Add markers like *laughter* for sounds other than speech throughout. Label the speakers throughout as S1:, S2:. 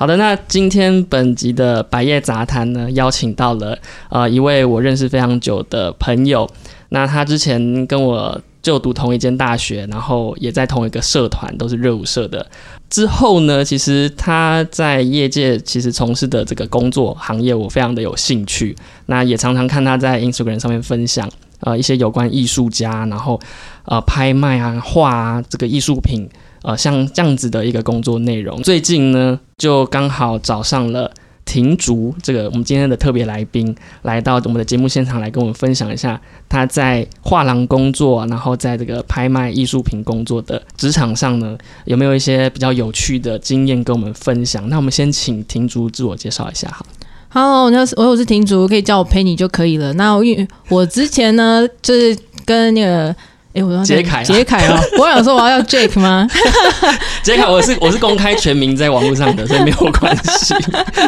S1: 好的，那今天本集的百叶杂谈呢，邀请到了呃一位我认识非常久的朋友。那他之前跟我就读同一间大学，然后也在同一个社团，都是热舞社的。之后呢，其实他在业界其实从事的这个工作行业，我非常的有兴趣。那也常常看他在 Instagram 上面分享呃一些有关艺术家，然后呃拍卖啊画啊这个艺术品。呃，像这样子的一个工作内容，最近呢，就刚好找上了庭竹这个我们今天的特别来宾，来到我们的节目现场来跟我们分享一下他在画廊工作，然后在这个拍卖艺术品工作的职场上呢，有没有一些比较有趣的经验跟我们分享？那我们先请庭竹自我介绍一下哈。
S2: Hello，我是我是庭竹，可以叫我陪你就可以了。那因为我之前呢，就是跟那个。哎，我
S1: 杰凯，
S2: 杰凯哦！*laughs* 我想说我要叫 Jake 吗？*laughs*
S1: 杰凯，我是我是公开全名在网络上的，所以没有关系。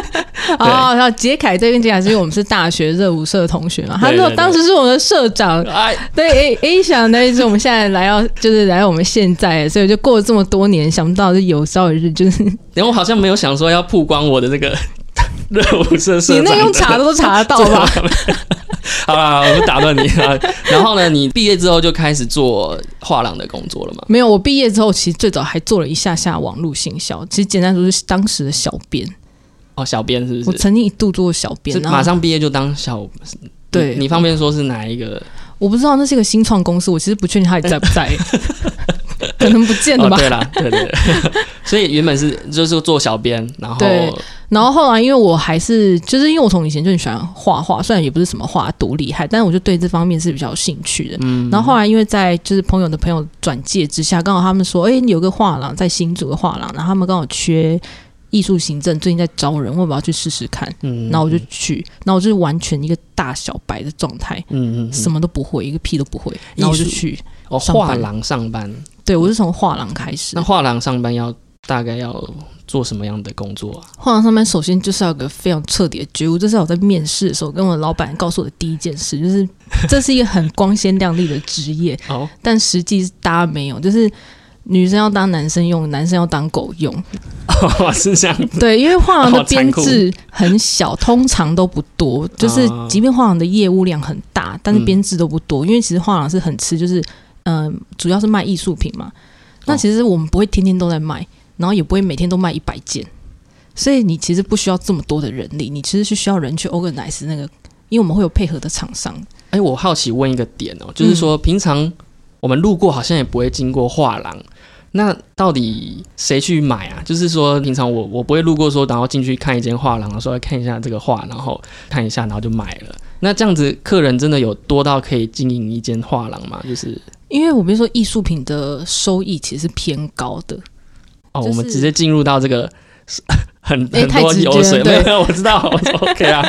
S1: *laughs*
S2: 哦，然后杰凯这边杰凯是因为我们是大学热舞社同学嘛，他说当时是我们的社长。哎，对，哎哎，想的是我们现在来到，就是来到我们现在，所以就过了这么多年，想不到就有朝一日就是。
S1: 然后我好像没有想说要曝光我的这个热舞社社
S2: 长，你那用查的都查得到吧？
S1: 好了，我不打断你啊。然后呢，你毕业之后就开始做画廊的工作了吗？
S2: 没有，我毕业之后其实最早还做了一下下网络行销，其实简单说是当时的小编。
S1: 哦，小编是不是？
S2: 我曾经一度做小编，
S1: 马上毕业就当小。
S2: 对，
S1: 你方便说是哪一个？
S2: 我不知道，那是一个新创公司，我其实不确定他还在不在。*laughs* 可能不见了吧？
S1: 对啦，对对。*laughs* 所以原本是就是做小编，然后
S2: 对，然后后来因为我还是就是因为我从以前就很喜欢画画，虽然也不是什么画多厉害，但是我就对这方面是比较有兴趣的。嗯。然后后来因为在就是朋友的朋友转介之下，刚好他们说，哎，有个画廊在新竹的画廊，然后他们刚好缺艺术行政，最近在招人，我要不要去试试看？嗯。然后我就去，然后我就是完全一个大小白的状态，嗯嗯，什么都不会，一个屁都不会，然后我就去
S1: 哦画廊上班。
S2: 对，我是从画廊开始。
S1: 那画廊上班要大概要做什么样的工作啊？
S2: 画廊上班首先就是要有个非常彻底的觉悟，这是我在面试的时候跟我老板告诉我的第一件事，就是 *laughs* 这是一个很光鲜亮丽的职业。哦，但实际大家没有，就是女生要当男生用，男生要当狗用。
S1: 哦，是这样。*laughs*
S2: 对，因为画廊的编制很小，通常都不多。就是即便画廊的业务量很大，但是编制都不多。因为其实画廊是很吃，就是。嗯，主要是卖艺术品嘛。那其实我们不会天天都在卖，然后也不会每天都卖一百件，所以你其实不需要这么多的人力，你其实是需要人去 organize 那个，因为我们会有配合的厂商。
S1: 哎，我好奇问一个点哦，就是说平常我们路过好像也不会经过画廊，那到底谁去买啊？就是说平常我我不会路过说，然后进去看一间画廊，说看一下这个画，然后看一下，然后就买了。那这样子客人真的有多到可以经营一间画廊吗？就是。
S2: 因为我比如说艺术品的收益其实是偏高的
S1: 哦，我们直接进入到这个 *laughs* 很很多油水，对，我知道，*laughs* OK 啊，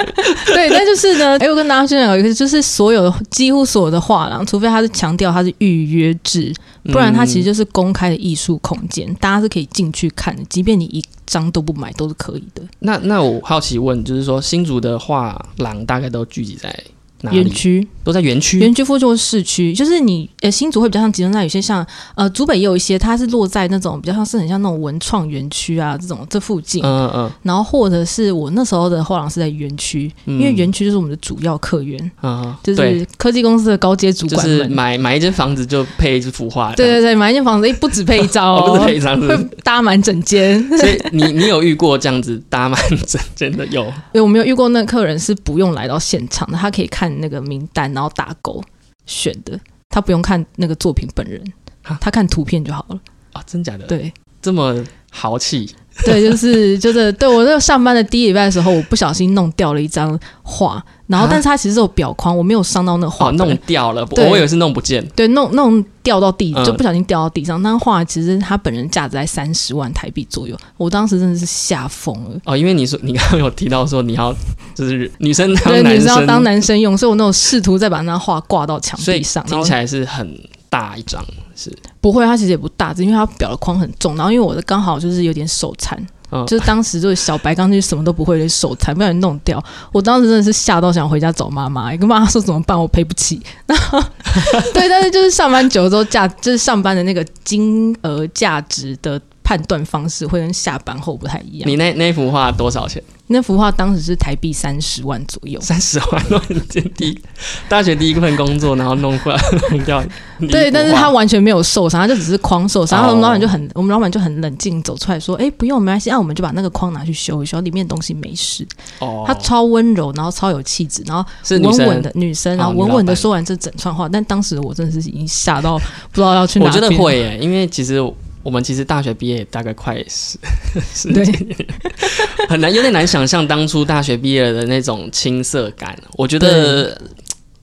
S2: 对，那就是呢，哎，我跟大家分享一个，就是所有的几乎所有的画廊，除非他是强调他是预约制，不然它其实就是公开的艺术空间，大家是可以进去看的，即便你一张都不买都是可以的。
S1: 那那我好奇问，就是说新竹的画廊大概都聚集在？
S2: 园区。
S1: 都在园区，
S2: 园区附近是市区，就是你呃新竹会比较像集中在有些像呃竹北也有一些，它是落在那种比较像是很像那种文创园区啊这种这附近，嗯嗯，然后或者是我那时候的画廊是在园区，因为园区就是我们的主要客源，嗯，就是科技公司的高阶主管
S1: 们。买买一间房子就配一幅画，
S2: 对对对，买一间房子 *laughs* 不止配一张哦，
S1: 不止配一张，
S2: 会搭满整间，
S1: 所以你你有遇过这样子搭满整间的？有？*laughs* 因
S2: 为我没有遇过那客人是不用来到现场的，他可以看那个名单。然后打勾选的，他不用看那个作品本人，他看图片就好了
S1: 啊！真假的？
S2: 对，
S1: 这么豪气。*laughs*
S2: 对，就是就是对我那个上班的第一礼拜的时候，我不小心弄掉了一张画，然后但是它其实有表框，我没有伤到那个画，
S1: 弄掉了，我以为是弄不见，
S2: 对，弄弄掉到地，就不小心掉到地上。那画其实它本人价值在三十万台币左右，我当时真的是吓疯了哦，
S1: 因为你说你刚刚有提到说你要就是女生当
S2: 女生要当男生用，所以我那种试图再把那画挂到墙壁上，
S1: 听起来是很大一张。是
S2: 不会，它其实也不大，只因为它表的框很重。然后因为我的刚好就是有点手残，就是当时就是小白刚进去什么都不会，手残不小心弄掉。我当时真的是吓到想回家找妈妈，跟妈妈说怎么办，我赔不起。*laughs* 对，但是就是上班久了之后价，就是上班的那个金额价值的。判断方式会跟下班后不太一样。
S1: 你那那幅画多少钱？
S2: 那幅画当时是台币三十万左右，
S1: 三十万 *laughs* 弄件第一大学第一份工作，然后弄出来 *laughs* 弄掉。
S2: 对，但是他完全没有受伤，他就只是框受伤。然后我们老板就很，
S1: 哦
S2: 我们老板就很冷静走出来说：“哎、不用，没关系，那、我们就把那个框拿去修一修，里面的东西没事。
S1: 哦，
S2: 他超温柔，然后超有气质，然后
S1: 是女生
S2: 稳稳的女生，然后稳稳的说完这整串话。但当时我真的是已经吓到不知道要去哪
S1: 我觉
S2: 边。
S1: 得会耶，因为其实我们其实大学毕业大概快十 *laughs* 十年，很难有点难想象当初大学毕业的那种青涩感。我觉得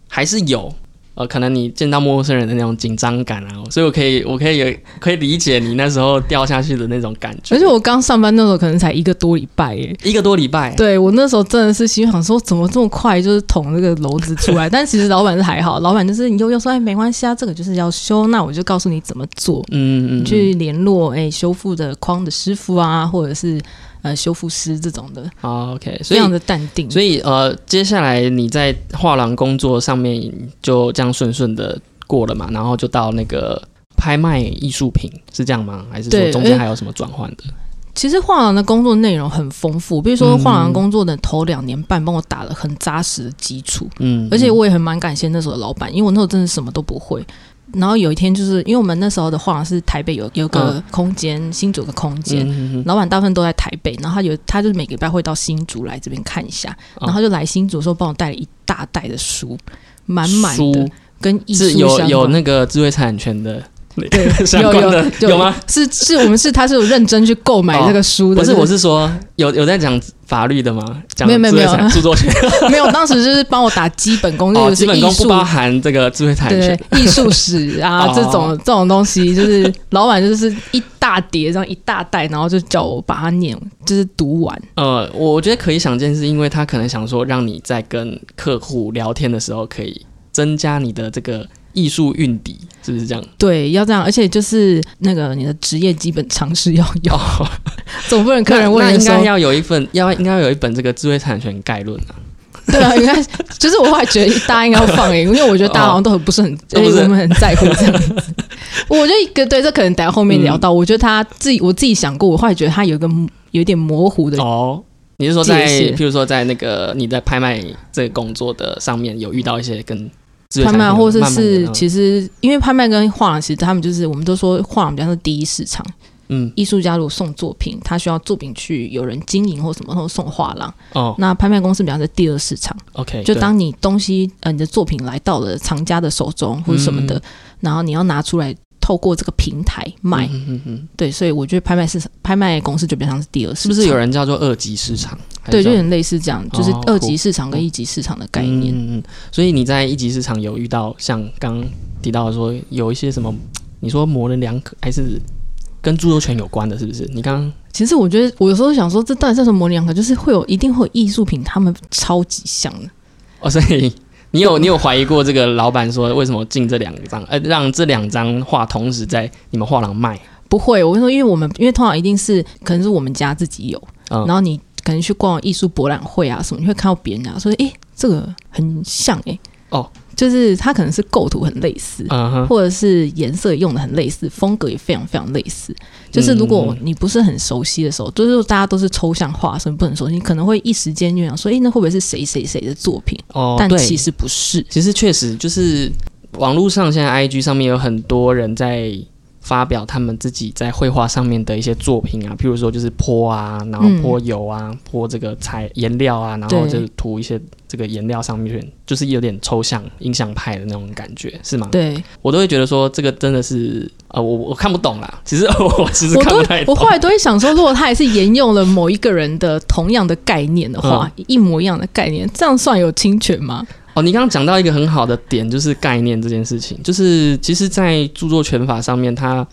S1: 还是有。呃，可能你见到陌生人的那种紧张感啊，所以我可以，我可以有可以理解你那时候掉下去的那种感觉。
S2: 而且我刚上班那时候可能才一个多礼拜耶。
S1: 一个多礼拜，
S2: 对我那时候真的是心想说，怎么这么快就是捅这个篓子出来？*laughs* 但其实老板是还好，老板就是你又又说哎没关系啊，这个就是要修，那我就告诉你怎么做。
S1: 嗯嗯，
S2: 你去联络哎、修复的框的师傅啊，或者是呃修复师这种的，
S1: 好 OK，所以
S2: 非常的淡定。
S1: 所以呃，接下来你在画廊工作上面就这样顺顺的过了嘛，然后就到那个拍卖艺术品，是这样吗？还是说中间还有什么转换的？
S2: 其实画廊的工作内容很丰富，比如说
S1: 嗯
S2: 画廊工作的头两年半帮我打了很扎实的基础，
S1: 嗯，
S2: 而且我也很蛮感谢那时候的老板，因为我那时候真的什么都不会。然后有一天，就是因为我们那时候的画廊是台北有有个空间，新竹有个空间，老板大部分都在台北，然后他有他就是每个礼拜会到新竹来这边看一下，
S1: 哦。
S2: 然后他就来新竹的时候帮我带了一大袋的书，满满的跟艺术
S1: 是有有那个智慧产权的
S2: 对 *laughs*
S1: 相
S2: 有有
S1: 关的有吗？？
S2: 是是我们是他是有认真去购买这个书的，
S1: 不是，我是说有有在讲法律的吗？讲
S2: 没有没有没有
S1: 著作权 *laughs*
S2: 没有，当时就是帮我打基本功，
S1: 哦，
S2: 就是
S1: 基本功不包含这个智慧财产
S2: 对
S1: 权。
S2: 对，艺术史啊
S1: 哦
S2: 这种这种东西，就是老板就是一大叠这样一大袋，然后就叫我把它念，就是读完。
S1: 呃，我觉得可以想见，是因为他可能想说，让你在跟客户聊天的时候，可以增加你的这个艺术运底，是不是这样？
S2: 对，要这样，而且就是那个你的职业基本常识要有，*laughs* 总不能客人问
S1: 那
S2: 的时候，
S1: 应该要有一份，要应该要有一本这个智慧产权概论啊。
S2: 对啊，应该就是我后来觉得大家应该要放诶，因为我觉得大家好像都很不是很，
S1: 都 *laughs* 不是
S2: 哎我们很在乎这样子。我觉得一个对，这可能等下后面聊到，我觉得他自己我自己想过，我后来觉得他有一个有点模糊的
S1: 哦，你是说在，譬如说在那个你在拍卖这个工作的上面有遇到一些跟
S2: 拍卖或者是其实因为拍卖跟画廊，其实他们就是我们都说画廊比较是第一市场，
S1: 嗯。
S2: 艺术家如果送作品，他需要作品去有人经营或什么，或者送画廊。
S1: 哦。
S2: 那拍卖公司比方是第二市场
S1: ，，OK，
S2: 就当你东西呃你的作品来到了藏家的手中或者什么的，
S1: 嗯。
S2: 然后你要拿出来透过这个平台卖，
S1: 嗯嗯嗯，
S2: 对，所以我觉得拍卖市场拍卖公司就比较像是第二市场，
S1: 是不是有人叫做二级市场？
S2: 对，有点类似这样，就是
S1: 哦
S2: 二级市场跟一级市场的概念。
S1: 嗯嗯嗯。所以你在一级市场有遇到像刚刚提到的说有一些什么，你说模棱两可，还是跟著作权有关的，是不是？你刚刚
S2: 其实我觉得，我有时候想说，这到底是什么模棱两可？就是会有一定会有艺术品，他们超级像的。
S1: 哦，所以你有你有怀疑过这个老板说为什么进这两张，呃，让这两张画同时在你们画廊卖？
S2: 不会，我跟你说，因为我们因为通常一定是可能是我们家自己有，
S1: 嗯
S2: 然后你可能去逛艺术博览会啊什么，你会看到别人啊说，诶，这个很像诶。
S1: 哦，
S2: 就是它可能是构图很类似。或者是颜色用的很类似，风格也非常非常类似。就是如果你不是很熟悉的时候，就是大家都是抽象画，所以不能熟悉，你可能会一时间就想说，诶，那会不会是谁谁谁的作品？
S1: 哦，
S2: 但其实不是。
S1: 其实确实就是网络上现在 IG 上面有很多人在发表他们自己在绘画上面的一些作品啊，譬如说就是泼啊，然后泼油啊，泼这个彩颜料啊，然后就是涂一些这个颜料上面，就是有点抽象印象派的那种感觉，是吗？
S2: 对，
S1: 我都会觉得说这个真的是呃，我我看不懂啦。其实 *laughs* 我其实
S2: 我都
S1: 看不太懂。
S2: 我后来都会想说，如果他也是沿用了某一个人的同样的概念的话，
S1: 嗯
S2: 一模一样的概念，这样算有侵权吗？
S1: 哦，你刚刚讲到一个很好的点，就是概念这件事情，就是其实，在著作权法上面，它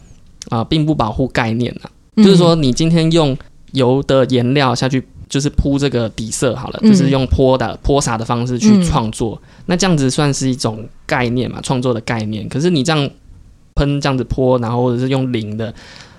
S1: 啊、并不保护概念啊。就是说，
S2: 嗯，
S1: 你今天用油的颜料下去，就是铺这个底色好了，
S2: 嗯
S1: 就是用泼的泼洒的方式去
S2: 嗯
S1: 创作，那这样子算是一种概念嘛，创作的概念。可是你这样喷这样子泼，然后或者是用淋的。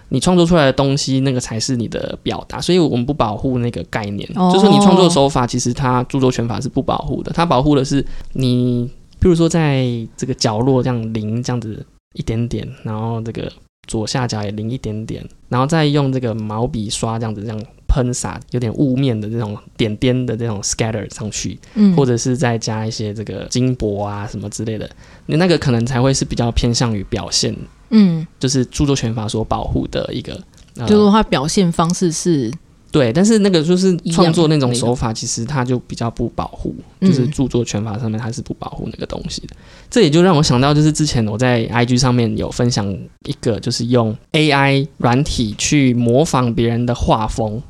S1: 你创作出来的东西，那个才是你的表达，所以我们不保护那个概念。
S2: 哦
S1: 就是说你创作手法，其实它著作权法是不保护的，它保护的是你，比如说在这个角落这样零这样子一点点，然后这个左下角也淋一点点，然后再用这个毛笔刷这样子这样喷洒，有点雾面的这种点点的这种 scatter 上去，
S2: 嗯，
S1: 或者是再加一些这个金箔啊什么之类的，你那个可能才会是比较偏向于表现，
S2: 嗯，
S1: 就是著作权法所保护的一个，呃
S2: 就是它表现方式是
S1: 对，但是那个就是创作那种手法，其实它就比较不保护，
S2: 嗯
S1: 就是著作权法上面它是不保护那个东西的。这也就让我想到，就是之前我在 IG 上面有分享一个，就是用 AI 软体去模仿别人的画风。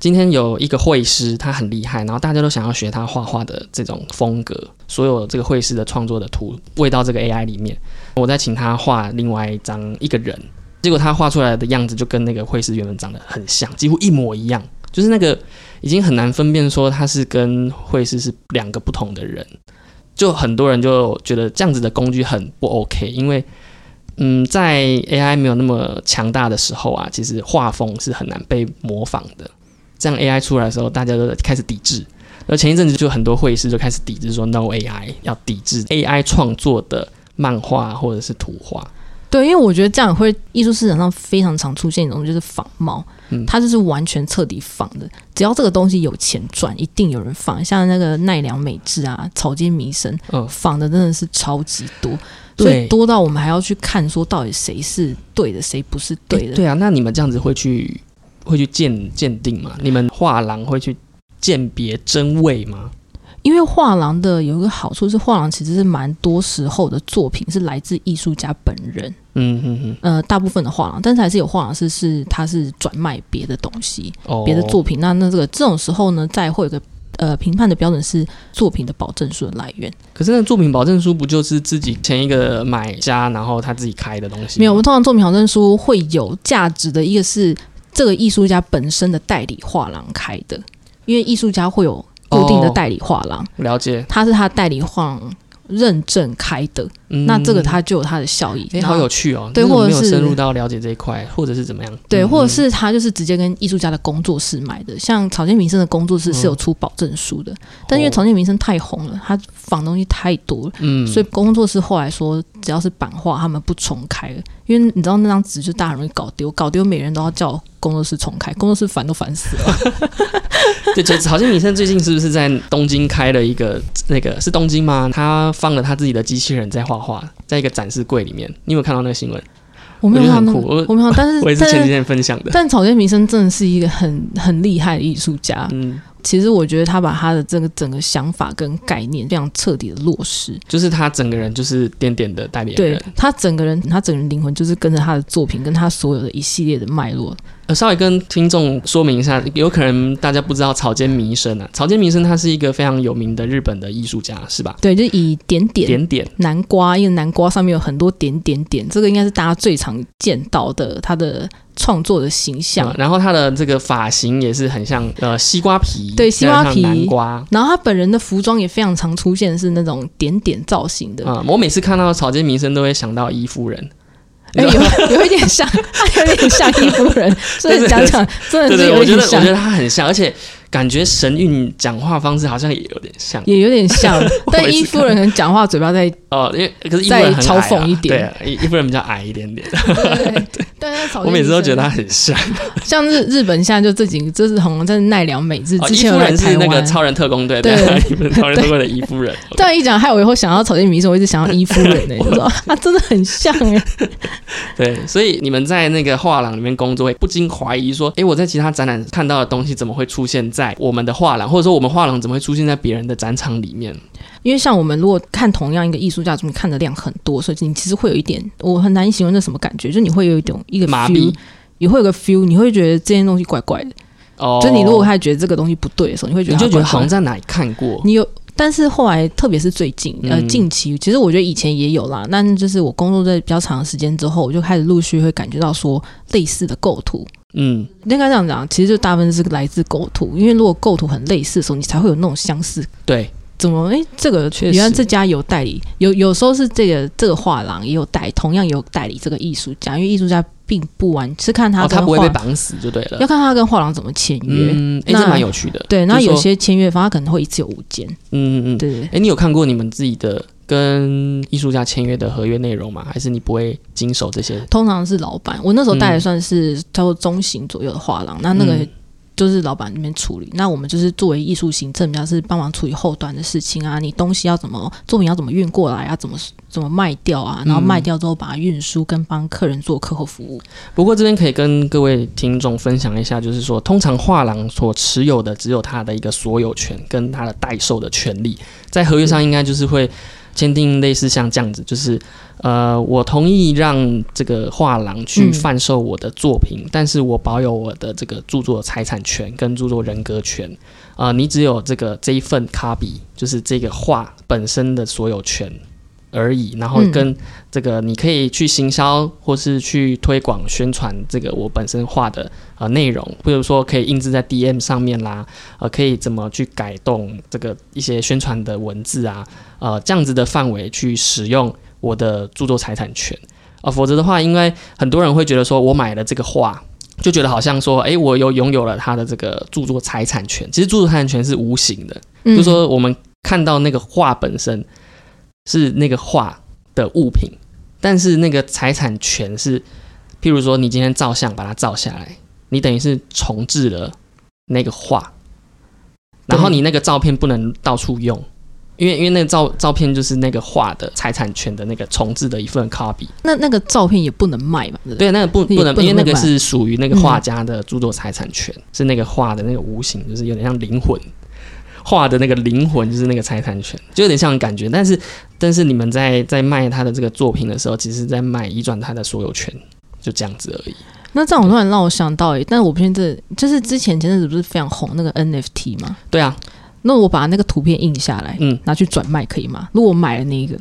S1: 今天有一个绘师，他很厉害，然后大家都想要学他画画的这种风格，所有这个绘师的创作的图喂到这个 AI 里面，我再请他画另外一张一个人，结果他画出来的样子就跟那个绘师原本长得很像，几乎一模一样，就是那个已经很难分辨说他是跟绘师是两个不同的人，就很多人就觉得这样子的工具很不 OK，因为嗯，在 AI 没有那么强大的时候啊，其实画风是很难被模仿的。这样 AI 出来的时候，大家都开始抵制。而前一阵子就很多会师就开始抵制说 No AI，要抵制 AI 创作的漫画或者是图画。
S2: 对，因为我觉得这样会艺术市场上非常常出现一种就是仿冒，
S1: 嗯
S2: 它就是完全彻底仿的。只要这个东西有钱赚，一定有人仿。像那个奈良美智啊、草间弥生，
S1: 嗯，
S2: 仿的真的是超级多，所以多到我们还要去看说到底谁是对的，谁不是对的。
S1: 诶对啊，那你们这样子会去会去鉴鉴定吗？你们画廊会去鉴别真伪吗？
S2: 因为画廊的有一个好处是，画廊其实是蛮多时候的作品是来自艺术家本人，
S1: 嗯嗯嗯，
S2: 呃，大部分的画廊，但是还是有画廊是是它是转卖别的东西，
S1: 哦，
S2: 别的作品。那那这个这种时候呢，再会有个呃评判的标准是作品的保证书的来源。
S1: 可是那作品保证书不就是自己前一个买家，然后他自己开的东西？
S2: 没有，我们通常作品保证书会有价值的一个是这个艺术家本身的代理画廊开的，因为艺术家会有固定的
S1: 哦
S2: 代理画廊，
S1: 了解。
S2: 他是他代理画廊认证开的，
S1: 嗯
S2: 那这个他就有他的效益。
S1: 好有趣哦！
S2: 对
S1: 我
S2: 或者是
S1: 没有深入到了解这一块，或者是怎么样？
S2: 对，
S1: 嗯
S2: 或者是他就是直接跟艺术家的工作室买的，像草间弥生的工作室是有出保证书的，但因为
S1: 哦
S2: 草间弥生太红了，他仿东西太多了，
S1: 嗯，
S2: 所以工作室后来说，只要是版画，他们不重开了，因为你知道那张纸就大家容易搞丢，搞丢每人都要叫工作室重开，工作室烦都烦死了。*laughs*
S1: 对，就好像米生最近是不是在东京开了一个那个是东京吗？他放了他自己的机器人在画画，在一个展示柜里面。你有没有看到那个新闻？
S2: 我没有看到
S1: 我觉得很酷我
S2: 我没有，但是 *laughs*
S1: 我也是前几天分享的。
S2: 但草间弥生真的是一个很很厉害的艺术家。
S1: 嗯，
S2: 其实我觉得他把他的这个整个想法跟概念非常彻底的落实。
S1: 就是他整个人就是点点的代表
S2: 对。他整个人，他整个人灵魂就是跟着他的作品，跟他所有的一系列的脉络。
S1: 呃，稍微跟听众说明一下，有可能大家不知道草间弥生啊，草间弥生他是一个非常有名的日本的艺术家，是吧？
S2: 对，就以点点
S1: 点点，
S2: 南瓜，因为南瓜上面有很多点点点，这个应该是大家最常见到的他的创作的形象。
S1: 嗯然后他的这个发型也是很像呃西瓜皮，
S2: 对西瓜皮
S1: 南瓜。
S2: 然后他本人的服装也非常常出现是那种点点造型的，
S1: 啊、我每次看到草间弥生都会想到伊夫人。
S2: 哎、有有。一点像，他 *laughs* 有点像伊夫人，所以讲讲真的是有
S1: 我觉得我觉，得他很像，而且感觉神韵讲话方式好像也有点像
S2: 也有点像。*laughs* 但伊夫人可能讲话嘴巴在
S1: 哦，因为可是伊夫人很
S2: 嘲讽一点
S1: 对啊，伊伊夫人比较矮一点点，*laughs*
S2: 对，但是草
S1: 我每次都觉得他
S2: 他
S1: 很像。
S2: 像日日本现在就这几个，这是红在奈良美智前
S1: 夫人。是那个超人特工队，
S2: 对
S1: 超人特工队的伊夫人。
S2: 这样一讲，害我以后想要草间弥生，我一直想要伊夫人呢、就说啊，真的很像哎、
S1: 对，所以你们在那个画廊里面工作，会不禁怀疑说，哎，我在其他展览看到的东西，怎么会出现在我们的画廊，或者说我们画廊怎么会出现在别人的展场里面？
S2: 因为像我们如果看同样一个艺术家作品，看的量很多，所以你其实会有一点，我很难形容那什么感觉，就你会有一种一个
S1: 麻
S2: feel，
S1: 痹
S2: 也会有个 feel，你会觉得这件东西怪怪的。
S1: 哦，
S2: 就你如果开始觉得这个东西不对的时候，你会觉得
S1: 你就觉得好
S2: 它怪怪的
S1: 像在哪里看过，
S2: 你有，但是后来特别是最近呃
S1: 嗯
S2: 近期，其实我觉得以前也有啦，但就是我工作在比较长的时间之后，我就开始陆续会感觉到说类似的构图。
S1: 嗯，
S2: 应该这样讲，其实就大部分是来自构图，因为如果构图很类似的时候，你才会有那种相似
S1: 对，
S2: 怎么？诶，这个
S1: 确实
S2: 原来这家有代理，有有时候是这个这个画廊也有代，同样有代理这个艺术家，因为艺术家并不完是看他
S1: 他不会被绑死就对了
S2: 要。看他跟画廊怎么签约。
S1: 嗯，诶，
S2: 那
S1: 这蛮有趣的。
S2: 对，那有些签约方他可能会一次有五间，
S1: 嗯嗯嗯，
S2: 对对对。
S1: 诶，你有看过你们自己的跟艺术家签约的合约内容吗？还是你不会经手这些？
S2: 通常是老板，我那时候带的算是差不多中型左右的画廊，那那个。就是老板那边处理，那我们就是作为艺术行政，比较是帮忙处理后端的事情啊。你东西要怎么作品要怎么运过来啊？怎么怎么卖掉啊？然后卖掉之后把它运输，跟帮客人做客后服务。
S1: 不过这边可以跟各位听众分享一下，就是说，通常画廊所持有的只有他的一个所有权跟他的代售的权利，在合约上应该就是会。签订类似像这样子，就是呃，我同意让这个画廊去贩售我的作品，但是我保有我的这个著作财产权跟著作人格权啊，你只有这个这一份 copy，就是这个画本身的所有权。而已，然后跟这个你可以去行销或是去推广宣传这个我本身画的呃内容，比如说可以印制在 DM 上面啦，呃，可以怎么去改动这个一些宣传的文字啊，呃，这样子的范围去使用我的著作财产权。啊，否则的话，因为很多人会觉得说我买了这个画，就觉得好像说，诶，我有拥有了他的这个著作财产权，其实著作财产权是无形的，就是说我们看到那个画本身。是那个画的物品，但是那个财产权是，譬如说你今天照相把它照下来，你等于是重置了那个画，然后你那个照片不能到处用，因为因为那个照照片就是那个画的财产权的那个重置的一份 copy，
S2: 那那个照片也不能卖嘛？
S1: 对，那个不不能，因为那个是属于那个画家的著作财产权，是那个画的那个无形，就是有点像灵魂。画的那个灵魂就是那个财产权，就有点像感觉，但是但是你们在在卖他的这个作品的时候，其实在卖移转他的所有权，就这样子而已。
S2: 那这样突然让我想到，哎，但是我不现在就是之前前阵子不是非常红那个 NFT 吗？
S1: 对啊，
S2: 那我把那个图片印下来，嗯，拿去转卖可以吗？如果我买了那个，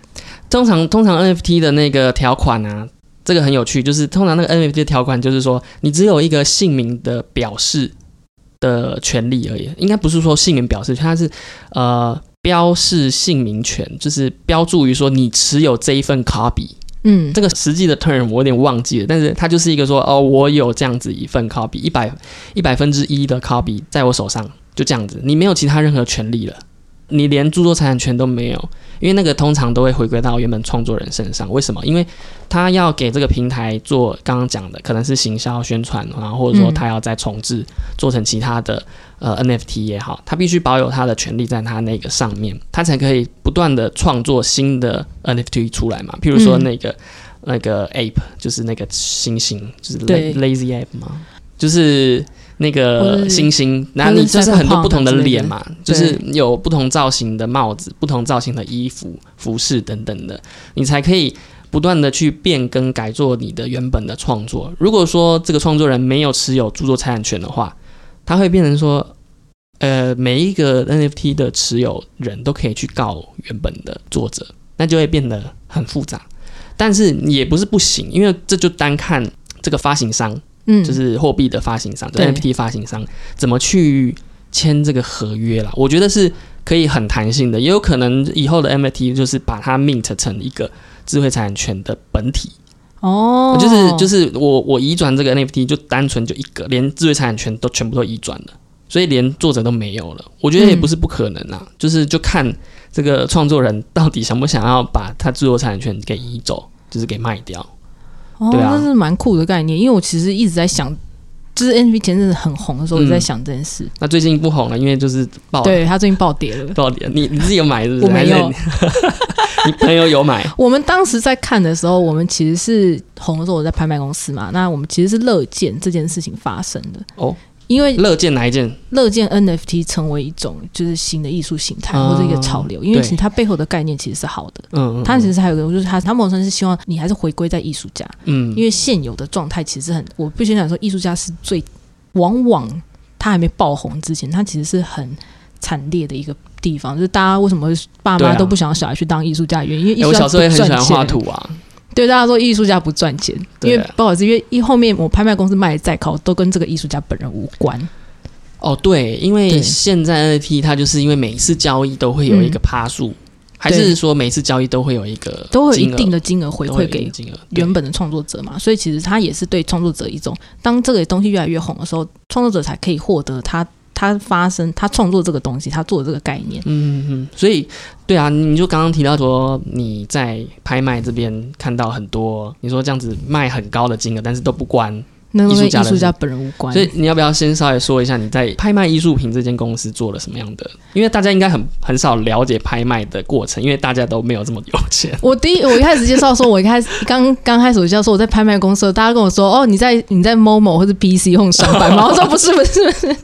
S1: 通常通常 NFT 的那个条款啊，这个很有趣，就是通常那个 NFT 的条款就是说，你只有一个姓名的表示。的权利而已，应该不是说姓名表示，它是呃标示姓名权，就是标注于说你持有这一份 copy。嗯，这个实际的 term 我有点忘记了，但是它就是一个说哦，我有这样子一份 copy，一百一百分之一的 copy 在我手上，就这样子，你没有其他任何权利了。你连著作财产权都没有，因为那个通常都会回归到原本创作人身上。为什么？因为他要给这个平台做刚刚讲的，可能是行销宣传，然后或者说他要再重置做成其他的呃 NFT 也好，他必须保有他的权利在他那个上面，他才可以不断的创作新的 NFT 出来嘛。譬如说那个那个 Ape，就是那个星星，就是 Lazy Ape 嘛，就是。那个星星，然后你就是很多不同的脸嘛，就是有不同造型的帽子、不同造型的衣服、服饰等等的，你才可以不断的去变更改做你的原本的创作。如果说这个创作人没有持有著作财产权的话，他会变成说，呃，每一个 NFT 的持有人都可以去告原本的作者，那就会变得很复杂。但是也不是不行，因为这就单看这个发行商。嗯，就是货币的发行商，NFT 发行商怎么去签这个合约啦？我觉得是可以很弹性的，也有可能以后的 NFT 就是把它 mint 成一个智慧财产权的本体哦，就是就是我我移转这个 NFT 就单纯就一个，连智慧财产权都全部都移转了，所以连作者都没有了。我觉得也不是不可能啊，就是就看这个创作人到底想不想要把他著作财产权给移走，就是给卖掉。
S2: 哦，那是蛮酷的概念，因为我其实一直在想，就是 NFT 前阵子很红的时候，我在想这件事。
S1: 那最近不红了，因为就是爆，
S2: 对他最近暴跌了，*laughs*
S1: 暴跌。你你自己有买是不是？*laughs*
S2: 我没有，*laughs*
S1: 你朋友有买。
S2: 我们当时在看的时候，我们其实是红的时候，我在拍卖公司嘛，那我们其实是乐见这件事情发生的哦。因为
S1: 乐见哪一件？
S2: 乐见 NFT 成为一种就是新的艺术形态或者一个潮流，因为其实它背后的概念其实是好的。嗯，它其实还有个就是它，它某种是希望你还是回归在艺术家。嗯，因为现有的状态其实很，我必须讲说，艺术家是最往往他还没爆红之前，他其实是很惨烈的一个地方。就是大家为什么爸妈都不想小孩去当艺术家的原因？因为
S1: 我小时候也很喜欢画图啊。
S2: 对大家说，艺术家不赚钱，因为不好意思，因为一后面我拍卖公司卖的再高，都跟这个艺术家本人无关。
S1: 哦，对，因为现在 NFT 它就是因为每次交易都会有一个趴数，还是说每次交易都会有一个
S2: 都会有一定的金额回馈给原本的创作者嘛？所以其实它也是对创作者一种，当这个东西越来越红的时候，创作者才可以获得他他发生他创作这个东西，他做的这个概念。
S1: 嗯嗯，所以对啊，你就刚刚提到说你在拍卖这边看到很多，你说这样子卖很高的金额，但是都不关。
S2: 那跟艺
S1: 艺术家
S2: 本人无关
S1: 所。以你要不要先稍微说一下你在拍卖艺术品这间公司做了什么样的？因为大家应该很很少了解拍卖的过程，因为大家都没有这么有钱。*laughs*
S2: 我第一，我一开始介绍说，我一开始刚刚开始我介绍说我在拍卖公司，大家跟我说，哦，你在你在 Momo 或者 PC 用上班吗？我说不是 *laughs* 不是，不是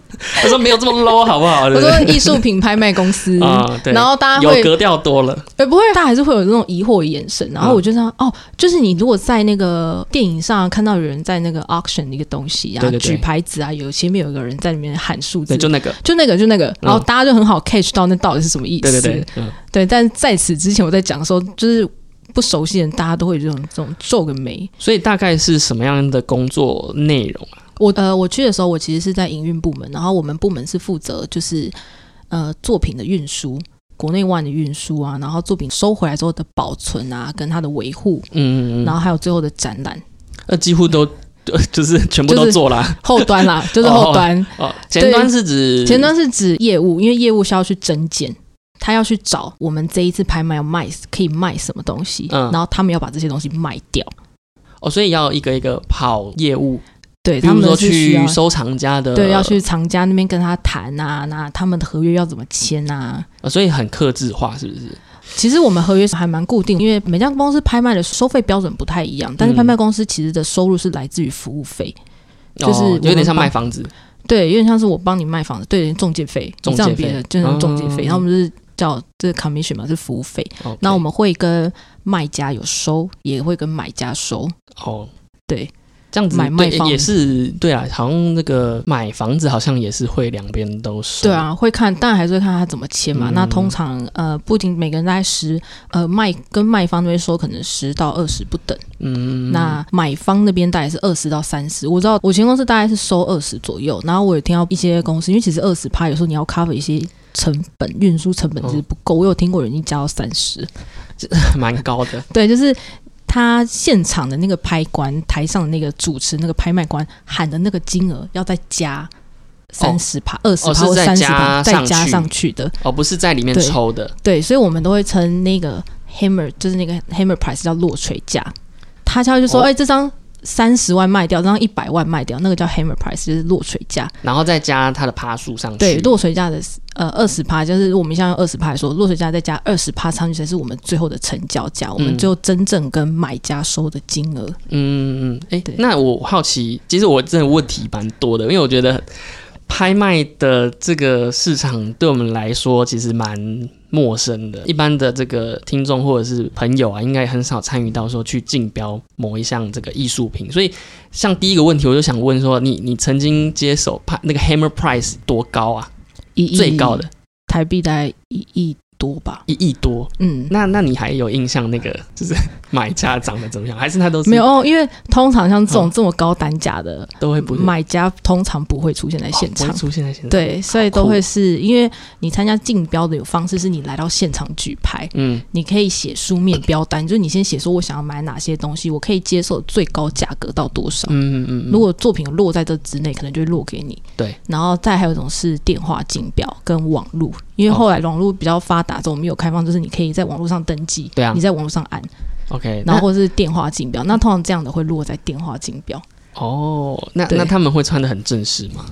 S1: 我说没有这么 low 好不好？
S2: 我说艺术品拍卖公司。*laughs*
S1: 啊，对，
S2: 然后大家会，
S1: 有格调多了，
S2: 哎，不会，大家还是会有那种疑惑的眼神。然后我就这样，哦，就是你如果在那个电影上看到有人在那个 auction 的一个东西啊，
S1: 对对对。
S2: 举牌子啊，有前面有一个人在里面喊数字
S1: 对，，就那个，
S2: 就那个就那个，然后大家就很好 catch 到那到底是什么意思。
S1: 对对对，嗯，
S2: 对但在此之前我在讲的时候，就是不熟悉的人，大家都会有这种这种皱个眉。
S1: 所以大概是什么样的工作内容啊？
S2: 我呃，我去的时候，我其实是在营运部门，然后我们部门是负责就是呃作品的运输，国内外的运输啊，然后作品收回来之后的保存啊，跟它的维护，
S1: 嗯嗯嗯，
S2: 然后还有最后的展览，
S1: 那几乎都 *laughs* 就是全部都做啦。
S2: 后端啦，*laughs* 就是后端。
S1: 哦，前端是指
S2: 前端是指业务，因为业务需要去增减。他要去找我们这一次拍卖要卖可以卖什么东西，
S1: 嗯
S2: 然后他们要把这些东西卖掉。
S1: 哦，所以要一个一个跑业务，
S2: 对他们
S1: 说去收藏家的，
S2: 对要去藏家那边跟他谈啊，那他们的合约要怎么签啊？
S1: 呃，所以很克制化，是不是？
S2: 其实我们合约还蛮固定，因为每家公司拍卖的收费标准不太一样，但是
S1: 嗯
S2: 拍卖公司其实的收入是来自于服务费，就是
S1: 哦有点像卖房子，
S2: 对，有点像是我帮你卖房子，对，中介费，
S1: 中介费
S2: 你这样别的就是中介费，
S1: 嗯。
S2: 然后我们是叫这个 commission 嘛，是服务费。那我们会跟卖家有收，也会跟买家收。
S1: 哦，
S2: 对，
S1: 这样子
S2: 买卖方
S1: 也是对啊，好像那个买房子好像也是会两边都收，
S2: 对，啊，会看，但还是会看他怎么签嘛。
S1: 嗯
S2: 那通常呃，不仅每个人大概十呃卖跟卖方那边收可能十到二十不等，
S1: 嗯，
S2: 那买方那边大概是二十到三十。我知道我前公司大概是收二十左右，然后我有听到一些公司，因为其实二十趴有时候你要 cover 一些成本，运输成本其实不够。我有听过人已经加到三十，*laughs*
S1: 蛮高的，
S2: 对，就是。他现场的那个拍官，台上的那个主持那个拍卖官喊的那个金额，要再加三十趴、二十趴或三十趴，
S1: 加
S2: 再加上去的。
S1: 哦，不是在里面抽的，
S2: 对，所以我们都会称那个 hammer，就是那个 hammer price 叫落锤价。他就说，
S1: 哦
S2: 哎、这张三十万卖掉，然后一百万卖掉，那个叫 hammer price，就是落锤价。
S1: 然后再加它的趴数上去，
S2: 对，落锤价的呃二十趴，就是我们现在用二十趴来说，落锤价再加二十趴上去才是我们最后的成交价，我们
S1: 最
S2: 后真正跟买家收的金额。
S1: 嗯嗯，哎、
S2: 对
S1: 那我好奇，其实我真的问题蛮多的，因为我觉得拍卖的这个市场对我们来说其实蛮陌生的。一般的这个听众或者是朋友啊，应该很少参与到说去竞标某一项这个艺术品。所以，像第一个问题，我就想问说，你你曾经接手拍那个 Hammer Price 多高啊？
S2: 一亿
S1: 最高的
S2: 台币大概一亿多吧。
S1: 一亿多。
S2: 嗯，
S1: 那那你还有印象那个就是买家长得怎么样？*laughs* 还是他都是
S2: 没有哦，因为通常像这种
S1: 嗯
S2: 这么高单价的
S1: 都会不
S2: 买家，通常不会出现在现场。
S1: 出现在现场？
S2: 对，所以都会是因为你参加竞标的有方式是你来到现场举牌，
S1: 嗯
S2: 你可以写书面标单，就是你先写说我想要买哪些东西，我可以接受最高价格到多少。
S1: 嗯嗯嗯，
S2: 如果作品落在这之内，可能就会落给你。
S1: 对，
S2: 然后再还有一种是电话竞标跟网络，因为后来网络比较发达之后，我们有开放，就是你可以在网络上登记，
S1: 对啊
S2: 你在网络上按，
S1: OK，
S2: 然后或是电话竞标。那通常这样的会落在电话竞标。
S1: 哦，那那他们会穿的很正式吗？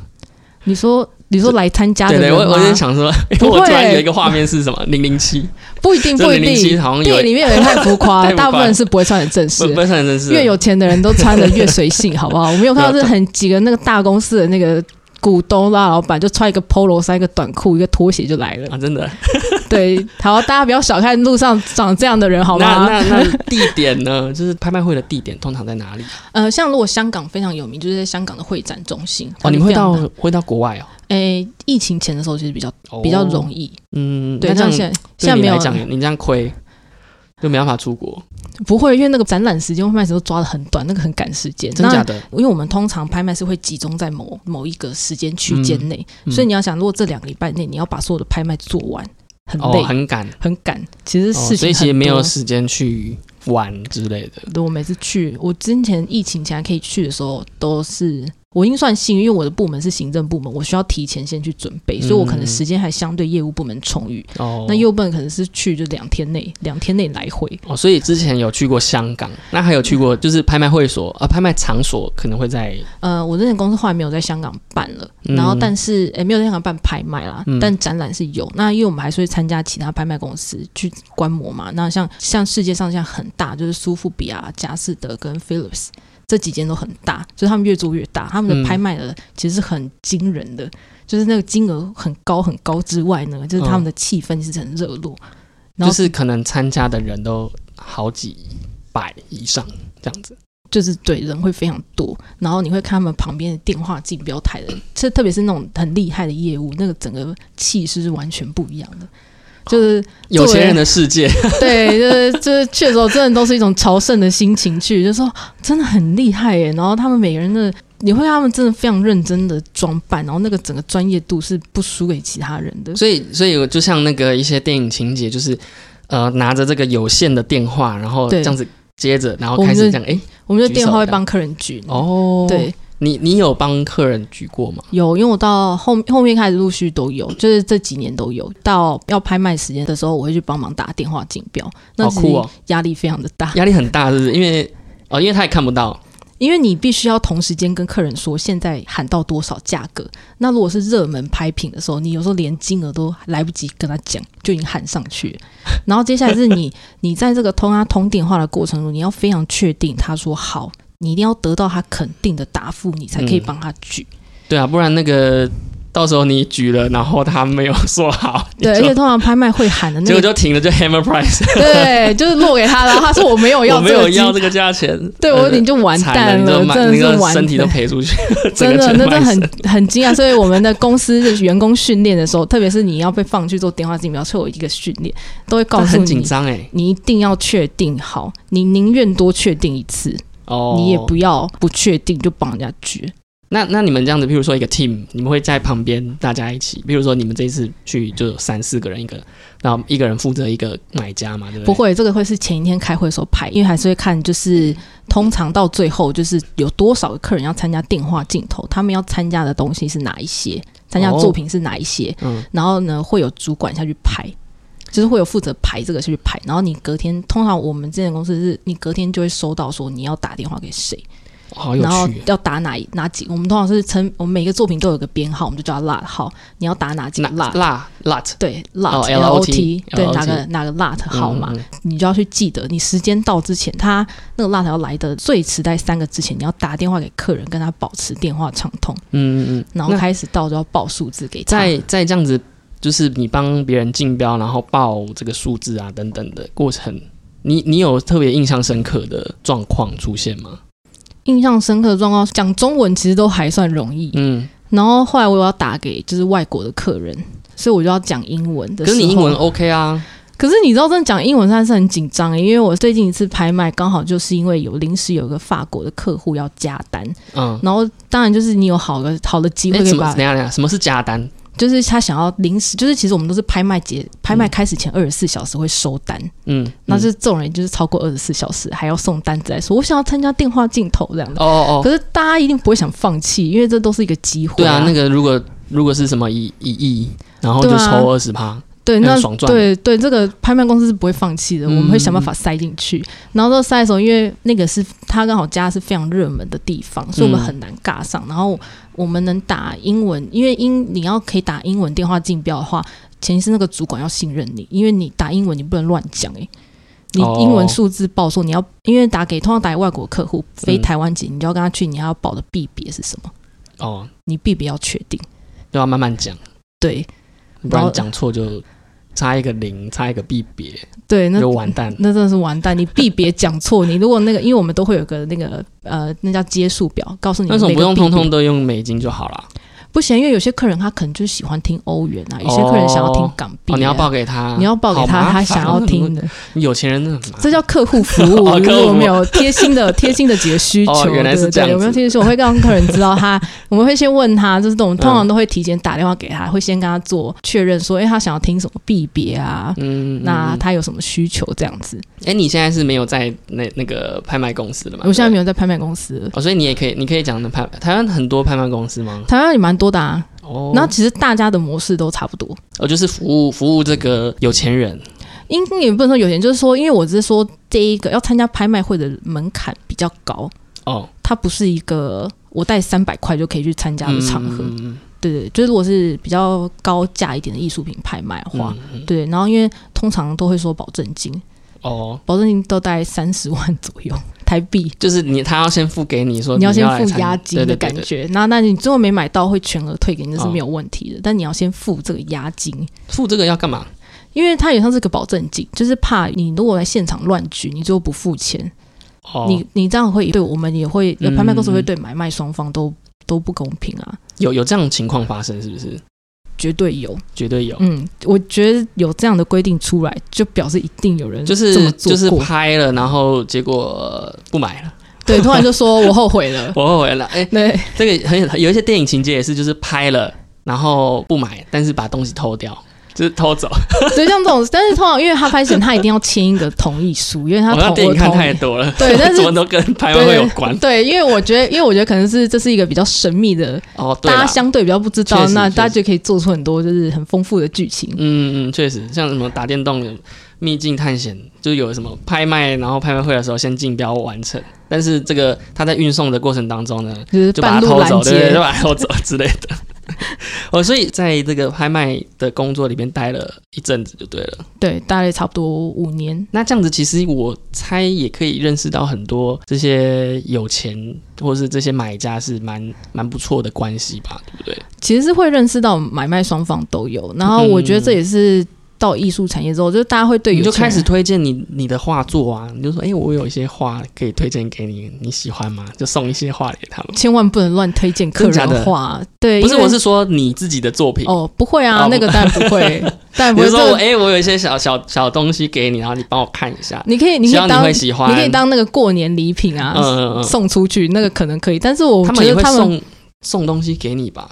S2: 你说你说来参加的
S1: 对对，我
S2: 人吗
S1: 我在想说，*laughs*
S2: 不会
S1: 我突然有一个画面是什么？零零七，
S2: 不一定不一
S1: 007
S2: 定，
S1: 好像有
S2: 电影里面有人太浮夸 *laughs* 大部分人是不会穿很正式
S1: 不。会穿很正式，
S2: 越有钱的人都穿的越随性，好不好？我们有看到 *laughs* 是很几个那个大公司的那个股东啦、老板，就穿一个 polo 衫、一个短裤、一个拖鞋就来了。
S1: 啊，真的。
S2: 对，*laughs* 好，大家不要小看路上长这样的人，好
S1: 那
S2: 吗？
S1: 那 *laughs* 那地点呢？就是拍卖会的地点通常在哪里？
S2: 呃，像如果香港非常有名，就是在香港的会展中心。
S1: 哦，你们会到？会到国外哦？
S2: 诶，疫情前的时候其实比较
S1: 哦
S2: 比较容易。
S1: 嗯，
S2: 对，
S1: 那这样
S2: 像现在现在没有
S1: 讲，你这样亏，就没办法出国，
S2: 不会，因为那个展览时间、拍卖时间都抓的很短，那个很赶时间。那
S1: 真假的？
S2: 因为我们通常拍卖是会集中在某某一个时间区间内，
S1: 嗯
S2: 所以你要想，如果这两个礼拜内你要把所有的拍卖做完，很累，
S1: 哦，很赶，
S2: 很赶。其实
S1: 哦
S2: 事情、
S1: 所以其实没有。时间去玩之类的。
S2: 对我每次去，我之前疫情前可以去的时候，都是我已经算幸运，因为我的部门是行政部门，我需要提前先去准备，所以我可能时间还相对业务部门充裕。
S1: 哦，
S2: 那业务部门可能是去就两天内，两天内来回。
S1: 哦，所以之前有去过香港，那还有去过就是拍卖会所啊，拍卖场所可能会在
S2: 呃，我之前公司后来没有在香港办了，
S1: 嗯
S2: 然后但是诶、没有在香港办拍卖啦，
S1: 嗯
S2: 但展览是有。那因为我们还是会参加其他拍卖公司去观摩嘛。那像像世界上现在很大，就是苏富比啊、佳士得跟 Philips 这几间都很大，就是他们越做越大，他们
S1: 嗯
S2: 的拍卖的其实是很惊人的，就是那个金额很高很高之外呢，就是他们的气氛是很热络。然后
S1: 就是可能参加的人都好几百以上这样子。
S2: 就是对人会非常多，然后你会看他们旁边的电话竞标台的，这特别是那种很厉害的业务，那个整个气势是完全不一样的。就是
S1: 有钱人的世界，*laughs*
S2: 对，就是就是去的时候，真的都是一种朝圣的心情去，就说真的很厉害耶。然后他们每个人的，你会看他们真的非常认真的装扮，然后那个整个专业度是不输给其他人的。
S1: 所以所以我就像那个一些电影情节，就是呃拿着这个有线的电话，然后这样子接着，然后开始这样哎、
S2: 我们的电话会帮客人举，
S1: 哦，
S2: 对，
S1: 你你有帮客人举过吗？
S2: 有，因为我到后后面开始陆续都有，就是这几年都有。到要拍卖时间的时候，我会去帮忙打电话竞标，那
S1: 酷哦
S2: 压力非常的大，
S1: 压力很大，是不是？因为哦，因为他也看不到，
S2: 因为你必须要同时间跟客人说现在喊到多少价格。那如果是热门拍品的时候，你有时候连金额都来不及跟他讲，就已经喊上去了。*laughs* 然后接下来是你你在这个通啊通电话的过程中，你要非常确定他说好，你一定要得到他肯定的答复，你才可以
S1: 嗯
S2: 帮他举。
S1: 对啊，不然那个到时候你举了，然后他没有说好，*laughs*
S2: 对，而且通常拍卖会喊的那
S1: 结果，就停了，就 hammer price，*laughs*
S2: 对，就是落给他，然后他说我没有要 *laughs*
S1: 我没有要这个价钱，
S2: 对我你就完蛋了，真的是完
S1: 身体都。赔出去，
S2: 真的，那真的很很惊讶。所以我们的公司的员工训练的时候，特别是你要被放去做电话竞标，是有一个训练，都会告诉你，
S1: 张哎。
S2: 你一定要确定好，你宁愿多确定一次，
S1: 哦，
S2: 你也不要不确定就帮人家决。
S1: 那那你们这样子，比如说一个 team，你们会在旁边大家一起，比如说你们这一次去就有三四个人一个，然后一个人负责一个买家嘛，对不对？
S2: 不会，这个会是前一天开会的时候排，因为还是会看，就是通常到最后就是有多少个客人要参加电话镜头，他们要参加的东西是哪一些，参加
S1: 哦
S2: 作品是哪一些，
S1: 嗯，
S2: 然后呢会有主管下去排，就是会有负责排这个去排，然后你隔天通常我们这间公司是你隔天就会收到说你要打电话给谁，
S1: 好有
S2: 然后。要打哪哪几，我们通常是称我们每个作品都有个编号，我们就叫它 lot 号，你要打哪几个 lot。
S1: 辣 lot
S2: 对 lot、
S1: 哦
S2: L O
S1: LOT
S2: 对哪个哪个 lot 号码，你就要去记得，你时间到之前，他那个辣条来的最迟在三个之前，你要打电话给客人，跟他保持电话畅通，
S1: 嗯嗯嗯。
S2: 然后开始到就要报数字给他。
S1: 在在这样子，就是你帮别人竞标，然后报这个数字啊等等的过程，你你有特别印象深刻的状况出现吗？
S2: 印象深刻的状况，讲中文其实都还算容易。
S1: 嗯，
S2: 然后后来我要打给就是外国的客人，所以我就要讲英文的。
S1: 可是你英文 OK 啊？
S2: 可是你知道，真的讲英文算是很紧张诶，因为我最近一次拍卖刚好就是因为有临时有一个法国的客户要加单，
S1: 嗯。
S2: 然后当然就是你有好的好的机会？可以把
S1: 等一下等下，什么是加单？
S2: 就是他想要临时，就是其实我们都是拍卖节，拍卖开始前二十四小时会收单，
S1: 嗯，
S2: 那是这种人就是超过二十四小时还要送单子来说，我想要参加电话镜头这样的。
S1: 哦哦哦，
S2: 可是大家一定不会想放弃，因为这都是一个机会、
S1: 对啊，那
S2: 个
S1: 个如果如果是什么一一亿，然后就抽二十趴，
S2: 对，那
S1: 很爽赚。
S2: 对对，这个拍卖公司是不会放弃的，
S1: 嗯
S2: 我们会想办法塞进去。然后到塞的时候，因为那个是他刚好家是非常热门的地方，所以我们
S1: 嗯。
S2: 很难尬上。然后我们能打英文，因为英你要可以打英文电话竞标的话，前提是那个主管要信任你，因为你打英文你不能乱讲诶、你
S1: 哦。
S2: 英文数字报说你要，因为打给通常打给外国客户，非
S1: 嗯
S2: 台湾籍，你就要跟他去，你还要报的币别是什么？
S1: 哦，
S2: 你币别要确定，
S1: 都要慢慢讲，
S2: 对
S1: 不
S2: 然
S1: 讲错就差一个零，差一个币别
S2: 对，那
S1: 就完蛋。
S2: 那真的是完蛋！你币别讲错，你如果那个，因为我们都会有个那个呃，那叫接数表，告诉你
S1: 那为什么不用通通都用美金就好了？
S2: 不行，因为有些客人他可能就喜欢听欧元啊，有些客人想要听港币、啊
S1: 哦，你要报给他，
S2: 你要报给他他想要听的，
S1: 有钱人
S2: 这叫客户服务。*laughs*
S1: 哦客户服务
S2: 如果我们有贴心的 *laughs* 贴心的几个需求，
S1: 哦原来是
S2: 对对对，
S1: 这样
S2: 有没有贴心？我会告诉客人知道他，*laughs* 我们会先问他，就是我们通常都会提前打电话给他，会先跟他做确认，说，哎，他想要听什么币别啊？
S1: 嗯，
S2: 那
S1: 嗯
S2: 他有什么需求？这样子，
S1: 哎，你现在是没有在那那个拍卖公司的吗？
S2: 我现在没
S1: 有。
S2: 有在拍卖公司了，
S1: 哦，所以你也可以，你可以讲的拍台湾很多拍卖公司吗？
S2: 台湾也蛮多的啊。
S1: 哦，
S2: 然后其实大家的模式都差不多，
S1: 哦，就是服务服务这个有钱人，
S2: 因也不能说有钱，就是说，因为我只是说这一个要参加拍卖会的门槛比较高，
S1: 哦，
S2: 它不是一个我带三百块就可以去参加的场合。对对，就是如果是比较高价一点的艺术品拍卖的话，对，然后因为通常都会说保证金，
S1: 哦，
S2: 保证金都大概三十万左右 *laughs* 台币。
S1: 就是你他要先付给你说
S2: 你要先付押金的感觉，那那你最后没买到会全额退给你，那是
S1: 哦
S2: 没有问题的。但你要先付这个押金，
S1: 付这个要干嘛？
S2: 因为它也像是个保证金，就是怕你如果来现场乱举，你最后不付钱，
S1: 哦，
S2: 你你这样会对我们也会，
S1: 嗯
S2: 拍卖公司会对买卖双方都都不公平啊，
S1: 有有这样的情况发生是不是？
S2: 绝对有。
S1: 绝对有，
S2: 嗯，我觉得有这样的规定出来，就表示一定有人
S1: 就是就是拍了，然后结果不买了，
S2: 对，突然就说我后悔了。*laughs*
S1: 我后悔了。哎，
S2: 对，
S1: 这个很有一些电影情节也是，就是拍了然后不买，但是把东西偷掉，就是偷走。*laughs*
S2: 对，像这种，但是通常因为他拍前他一定要签一个同意书，因为他
S1: 我
S2: 同
S1: 影看太多了，
S2: 对但是 *laughs*
S1: 什么都跟拍卖会有关。
S2: 对，因为我觉得，因为我觉得可能是这是一个比较神秘的，
S1: 哦，
S2: 大家相对比较不知道那大家就可以做出很多就是很丰富的剧情。
S1: 嗯嗯，确实，像什么打电动、秘境探险，就有什么拍卖，然后拍卖会的时候先竞标完成，但是这个他在运送的过程当中呢，
S2: 就
S1: 把
S2: 半路拦
S1: 它偷走，对对，
S2: 截
S1: 就，把它偷走之类的。*laughs* 哦，所以在这个拍卖的工作里面待了一阵子就对了。
S2: 对，大概差不多五年。
S1: 那这样子，其实我猜也可以认识到很多这些有钱或是这些买家是蛮蛮不错的关系吧，对不对？
S2: 其实是会认识到买卖双方都有，然后我觉得这也是到艺术产业之后，就是大家会对
S1: 你就开始推荐你你的画作啊，你就说，哎、我有一些画可以推荐给你，你喜欢吗？就送一些画给他们。
S2: 千万不能乱推荐客
S1: 人的
S2: 人画，对，
S1: 不是，我是说你自己的作品。
S2: 哦，不会啊，
S1: 哦
S2: 那个当然不会，*laughs* 当然
S1: 比如说我哎、我有一些小小小东西给你，然后你帮我看一下，
S2: 你可以，你
S1: 希望你
S2: 可以当，
S1: 会喜欢。
S2: 你可以当那个过年礼品啊，
S1: 嗯嗯嗯，
S2: 送出去，那个可能可以。但是我
S1: 他们会
S2: 觉得他们
S1: 送送东西给你吧？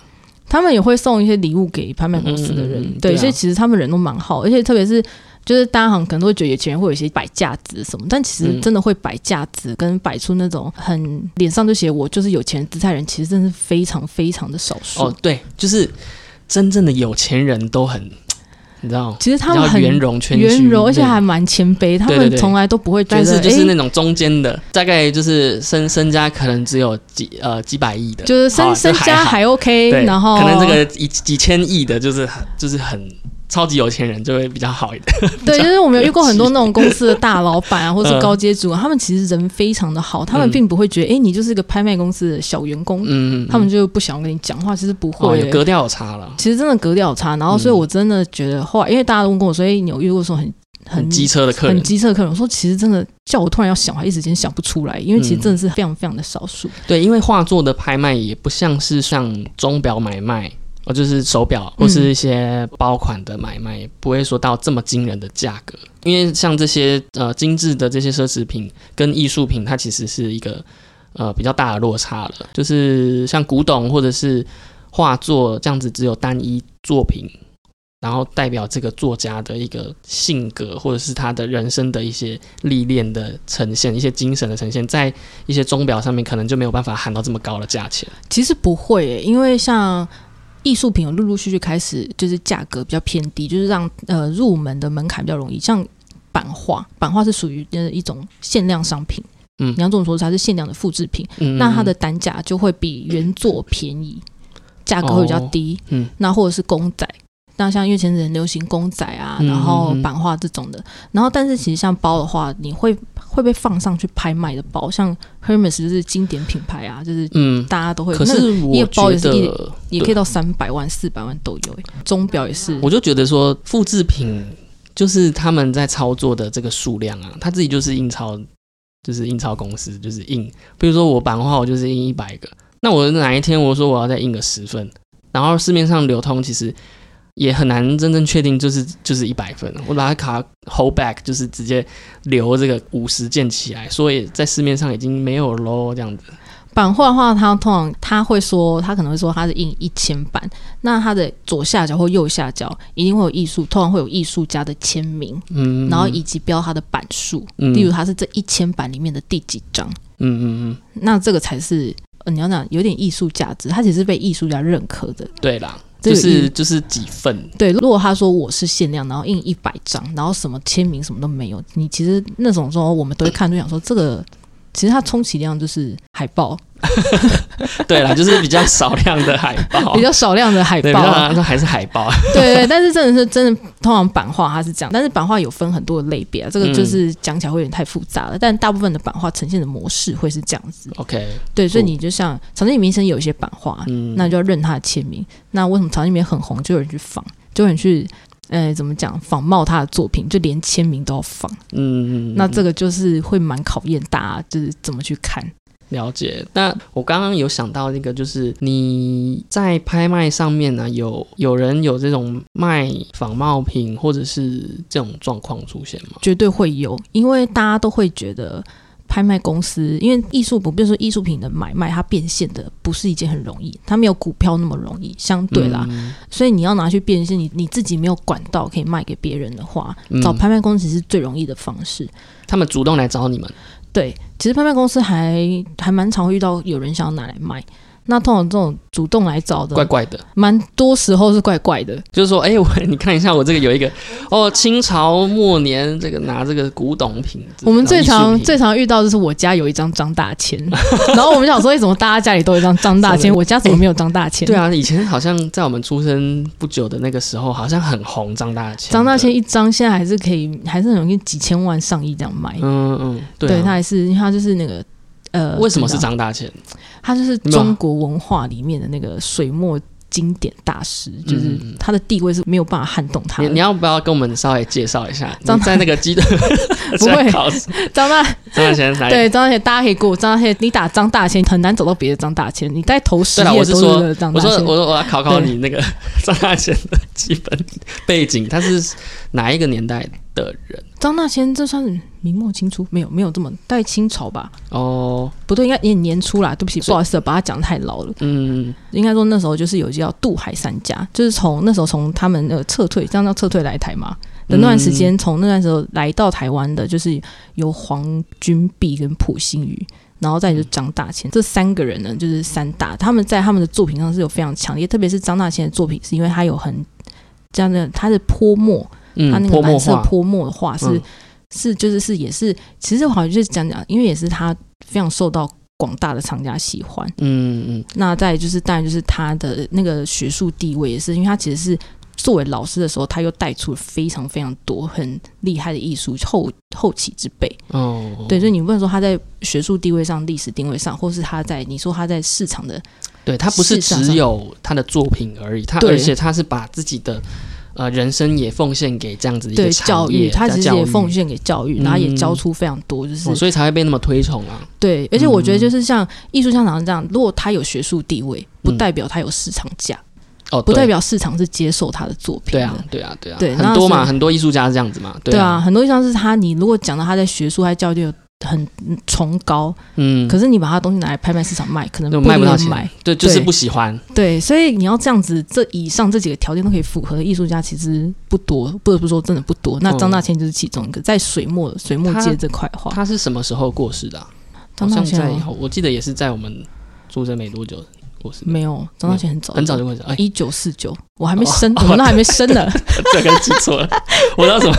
S2: 他们也会送一些礼物给拍卖公司的人，对，
S1: 嗯嗯嗯对啊
S2: 所以其实他们人都蛮好，而且特别是就是大家好像可能都会觉得有钱人会有一些摆架子什么，但其实
S1: 嗯
S2: 真的会摆架子跟摆出那种很脸上就写我就是有钱人姿态人，其实真的是非常非常的少数。
S1: 哦，对，就是真正的有钱人都很，你知道，
S2: 其实他们很
S1: 圆融
S2: 而且还蛮谦卑，他们从来都不会觉得，
S1: 但是就是那种中间的，大概就是身身家可能只有几呃几百亿的，
S2: 就是身
S1: 好
S2: 身家还 OK，然后
S1: 可能这个几几千亿的，就是很就是很超级有钱人就会比较好一点。*laughs*
S2: 对，就是我们有遇过很多那种公司的大老板啊，或是
S1: 嗯
S2: 高阶主管，他们其实人非常的好，他们
S1: 嗯
S2: 并不会觉得，哎、你就是一个拍卖公司的小员工，
S1: 嗯，
S2: 他们就不想跟你讲话，其实不
S1: 哦
S2: 会、
S1: 有格调有差了，
S2: 其实真的格调有差。然后，所以
S1: 嗯
S2: 我真的觉得后来，因为大家都问过我说，哎、你有遇过说很
S1: 很机车的客人
S2: 很
S1: 人。
S2: 机车的客人？我说其实真的叫我突然要想，我还一时间想不出来，因为其实
S1: 嗯
S2: 真的是非常非常的少数。
S1: 对，因为画作的拍卖也不像是像钟表买卖。哦，就是手表或是一些包款的买卖，也不会说到这么惊人的价格。因为像这些呃精致的这些奢侈品跟艺术品，它其实是一个呃比较大的落差了。就是像古董或者是画作这样子，只有单一作品，然后代表这个作家的一个性格，或者是他的人生的一些历练的呈现，一些精神的呈现，在一些钟表上面可能就没有办法喊到这么高的价钱。
S2: 其实不会耶、因为像艺术品有陆陆续续开始，就是价格比较偏低，就是让呃入门的门槛比较容易。像版画，版画是属于呃一种限量商品，
S1: 嗯
S2: 你要这么说，它是限量的复制品，
S1: 嗯，
S2: 那它的单价就会比原作便宜，价格会比较低。
S1: 嗯
S2: 那或者是公仔。那像因为前阵很流行公仔啊，
S1: 嗯
S2: 然后版画这种的，然后但是其实像包的话，你会会被放上去拍卖的包，像 Hermes 就是经典品牌啊，就是
S1: 嗯，
S2: 大家都会。
S1: 可
S2: 那个
S1: 是我
S2: 包
S1: 觉
S2: 也是也可以到三百万、四百万都有、欸。钟表也是，
S1: 我就觉得说复制品就是他们在操作的这个数量啊，他自己就是印钞，就是印钞公司就是印，比如说我版画我就是印一百个，那我哪一天我说我要再印个十份，然后市面上流通其实也很难真正确定就是就是一百分。我把它卡 hold back，就是直接留这个五十件起来，所以在市面上已经没有喽，这样子。
S2: 版画的话，它通常他会说，他可能会说他是印一千版，那它的左下角或右下角一定会有艺术，通常会有艺术家的签名，
S1: 嗯，
S2: 然后以及标他的版数，
S1: 嗯
S2: 例如他是这一千版里面的第几张，
S1: 嗯嗯嗯，
S2: 那这个才是。呃你要讲有点艺术价值，它其实是被艺术家认可的。
S1: 对啦，就是就是几份，
S2: 对，如果他说我是限量，然后印一百张，然后什么签名什么都没有，你其实那种时候我们都会看，就想说这个其实它充其量就是海报，*laughs*
S1: 对啦，就是比较少量的海报，
S2: 比较少量的海报
S1: 较，说还是海报，
S2: 对对，但是真的是真的，通常版画它是这样，但是版画有分很多的类别啊，这个就是讲起来会有点太复杂了。但大部分的版画呈现的模式会是这样子
S1: ，OK，
S2: 对，所以你就像长津名生有一些版画，
S1: 嗯，
S2: 那就要认他的签名。那为什么长津名很红，就有人去仿，就有人去。呃，怎么讲？仿冒他的作品，就连签名都要仿。
S1: 嗯，嗯
S2: 那这个就是会蛮考验大家，就是怎么去看。
S1: 了解。那我刚刚有想到一个，就是你在拍卖上面呢、有有人有这种卖仿冒品或者是这种状况出现吗？
S2: 绝对会有，因为大家都会觉得拍卖公司，因为艺术不，比如说艺术品的买卖，它变现的不是一件很容易，它没有股票那么容易，相对啦，
S1: 嗯
S2: 所以你要拿去变现，你你自己没有管道可以卖给别人的话，
S1: 嗯
S2: 找拍卖公司是最容易的方式。
S1: 他们主动来找你们，
S2: 对，其实拍卖公司还还蛮常会遇到有人想要拿来卖。那通常这种主动来找的，
S1: 怪怪的。
S2: 蛮多时候是怪怪的。
S1: 就是说，哎、我 *laughs* 你看一下，我这个有一个哦，清朝末年这个拿这个古董品，
S2: 我们最常最常遇到就是我家有一张张大千，*laughs* 然后我们想说，为什么大家家里都有一张张大千，*laughs* 我家怎么没有张大千？
S1: 对啊，以前好像在我们出生不久的那个时候，好像很红张大千，
S2: 张大千，一张现在还是可以，还是很容易几千万上亿这样卖。
S1: 嗯嗯，对
S2: 他还是因为他就是那个呃，
S1: 为什么是？张大千？
S2: 他就是中国文化里面的那个水墨经典大师，就是
S1: 嗯。
S2: 他的地位是没有办法撼动他的。
S1: 你你要不要跟我们稍微介绍一下？*laughs*
S2: 张
S1: 在那个基的 *laughs* *laughs*
S2: 不会。张大
S1: 张大千来，
S2: 对张大千，大家可以过张大千，你打张大千很难找到别的张大千，你在头十
S1: 对了，
S2: 页都
S1: 我是说
S2: 是张大千。
S1: 我说我说我要考考你那个张大千的基本背景，他是哪一个年代的人？
S2: 张大千这算是明末清初，没有没有这么大概清朝吧？
S1: 哦，
S2: 不对，应该也年初啦。对不起，不好意思，把他讲得太老了。
S1: 嗯，
S2: 应该说那时候就是有叫渡海三家，就是从那时候从他们呃撤退，这样叫撤退来台嘛的那段时间，从那段时候来到台湾的，就是由黄君璧跟普心宇，然后再就是张大千，这三个人呢就是三大，他们在他们的作品上是有非常强烈，特别是张大千的作品，是因为他有很这样的他的泼墨，
S1: 嗯，
S2: 他那个蓝色泼墨的画是、
S1: 嗯
S2: 是就是是也是，其实好像就是讲讲，因为也是他非常受到广大的厂家喜欢。
S1: 嗯嗯
S2: 那再就是，当然就是他的那个学术地位也是，因为他其实是作为老师的时候，他又带出了非常非常多很厉害的艺术后后起之辈。
S1: 哦，
S2: 对，所以你不能说他在学术地位上、历史定位上，或是他在你说他在市场的
S1: 对他不是只有他的作品而已，他而且他是把自己的呃人生也奉献给这样子一个
S2: 对
S1: 产
S2: 教育，
S1: 业
S2: 他其实也奉献给教育，
S1: 嗯。
S2: 然后也教出非常多，就是
S1: 哦所以才会被那么推崇啊。
S2: 对，而且我觉得
S1: 嗯。
S2: 就是像艺术香港这样，如果他有学术地位，不
S1: 嗯
S2: 代表他有市场价，
S1: 哦，
S2: 不代表市场是接受他的作品。的。
S1: 对啊，对啊，对啊，
S2: 对
S1: 很多嘛，很多艺术家是这样子嘛，
S2: 对啊，
S1: 啊，
S2: 很多像是他，你如果讲到他在学术还教育有很崇高，
S1: 嗯，
S2: 可是你把他东西拿来拍卖市场卖，可能
S1: 卖不到钱。对，就是不喜欢，
S2: 对，所以你要这样子，这以上这几个条件都可以符合的艺术家，其实不多，不得不说真的不多。那张大千就是其中一个，在水墨水墨界这块的话，
S1: 他是什么时候过世的啊？好
S2: 张大
S1: 像
S2: 千
S1: 我记得也是在我们出生没多久过世，
S2: 没有，张大千很早，
S1: 很早就过世。哎，
S2: 一九四九，我还没
S1: 哦
S2: 生，我们都还没生呢。*laughs*
S1: 这个记错了，我知道什么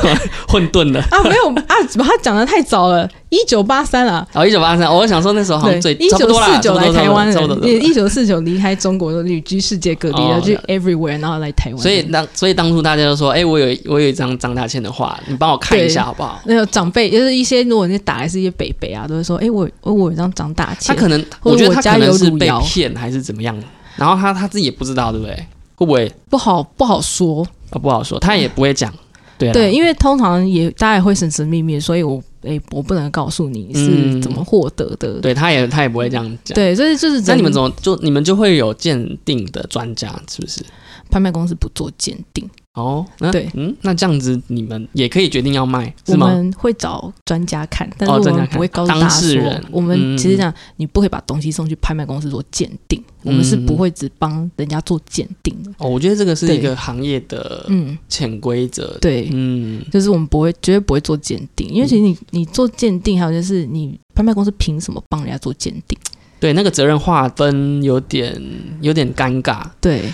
S1: 混沌的。*laughs*
S2: 啊，没有啊，怎么他讲的太早了？一九八三啊，
S1: 哦，一九八三，我想说那时候好像最，
S2: 一九四九来台湾
S1: 差不多差不多差不多
S2: 一九四九离开中国，旅居世界各地，
S1: 哦
S2: 然后去 everywhere，然后来台湾。
S1: 所以当所以当初大家都说，哎、我有我有一张张大千的画，你帮我看一下好不好？
S2: 那个长辈，就是一些如果你打来是一些北北啊，都会说，哎、我我我有一张张大千，
S1: 他可能，我觉得他可能是被骗还是怎么样，然后他他自己也不知道，对不对？会不会？
S2: 不好不好说。
S1: 啊，不好说，他也不会讲。对啊
S2: 对，因为通常也大家也会神神秘秘，所以我诶、我不能告诉你是
S1: 嗯
S2: 怎么获得的。
S1: 对，他也他也不会这样讲。
S2: 对，所以就是
S1: 那你们怎么就你们就会有鉴定的专家，是不是？
S2: 拍卖公司不做鉴定，
S1: 哦，那
S2: 对
S1: 嗯，那这样子你们也可以决定要卖，
S2: 我
S1: 是吗？
S2: 们会找专家看，但是我们不会告诉大
S1: 当，事人
S2: 我们
S1: 嗯
S2: 其实讲你不会把东西送去拍卖公司做鉴定，我们是
S1: 嗯
S2: 不会只帮人家做鉴定的。
S1: 哦，我觉得这个是一个行业的
S2: 嗯，
S1: 潜规则。
S2: 对，
S1: 嗯，
S2: 就是我们不会绝对不会做鉴定，因为其实你你做鉴定，还有就是你拍卖公司凭什么帮人家做鉴定？
S1: 对，那个责任划分有点有点尴尬。
S2: 对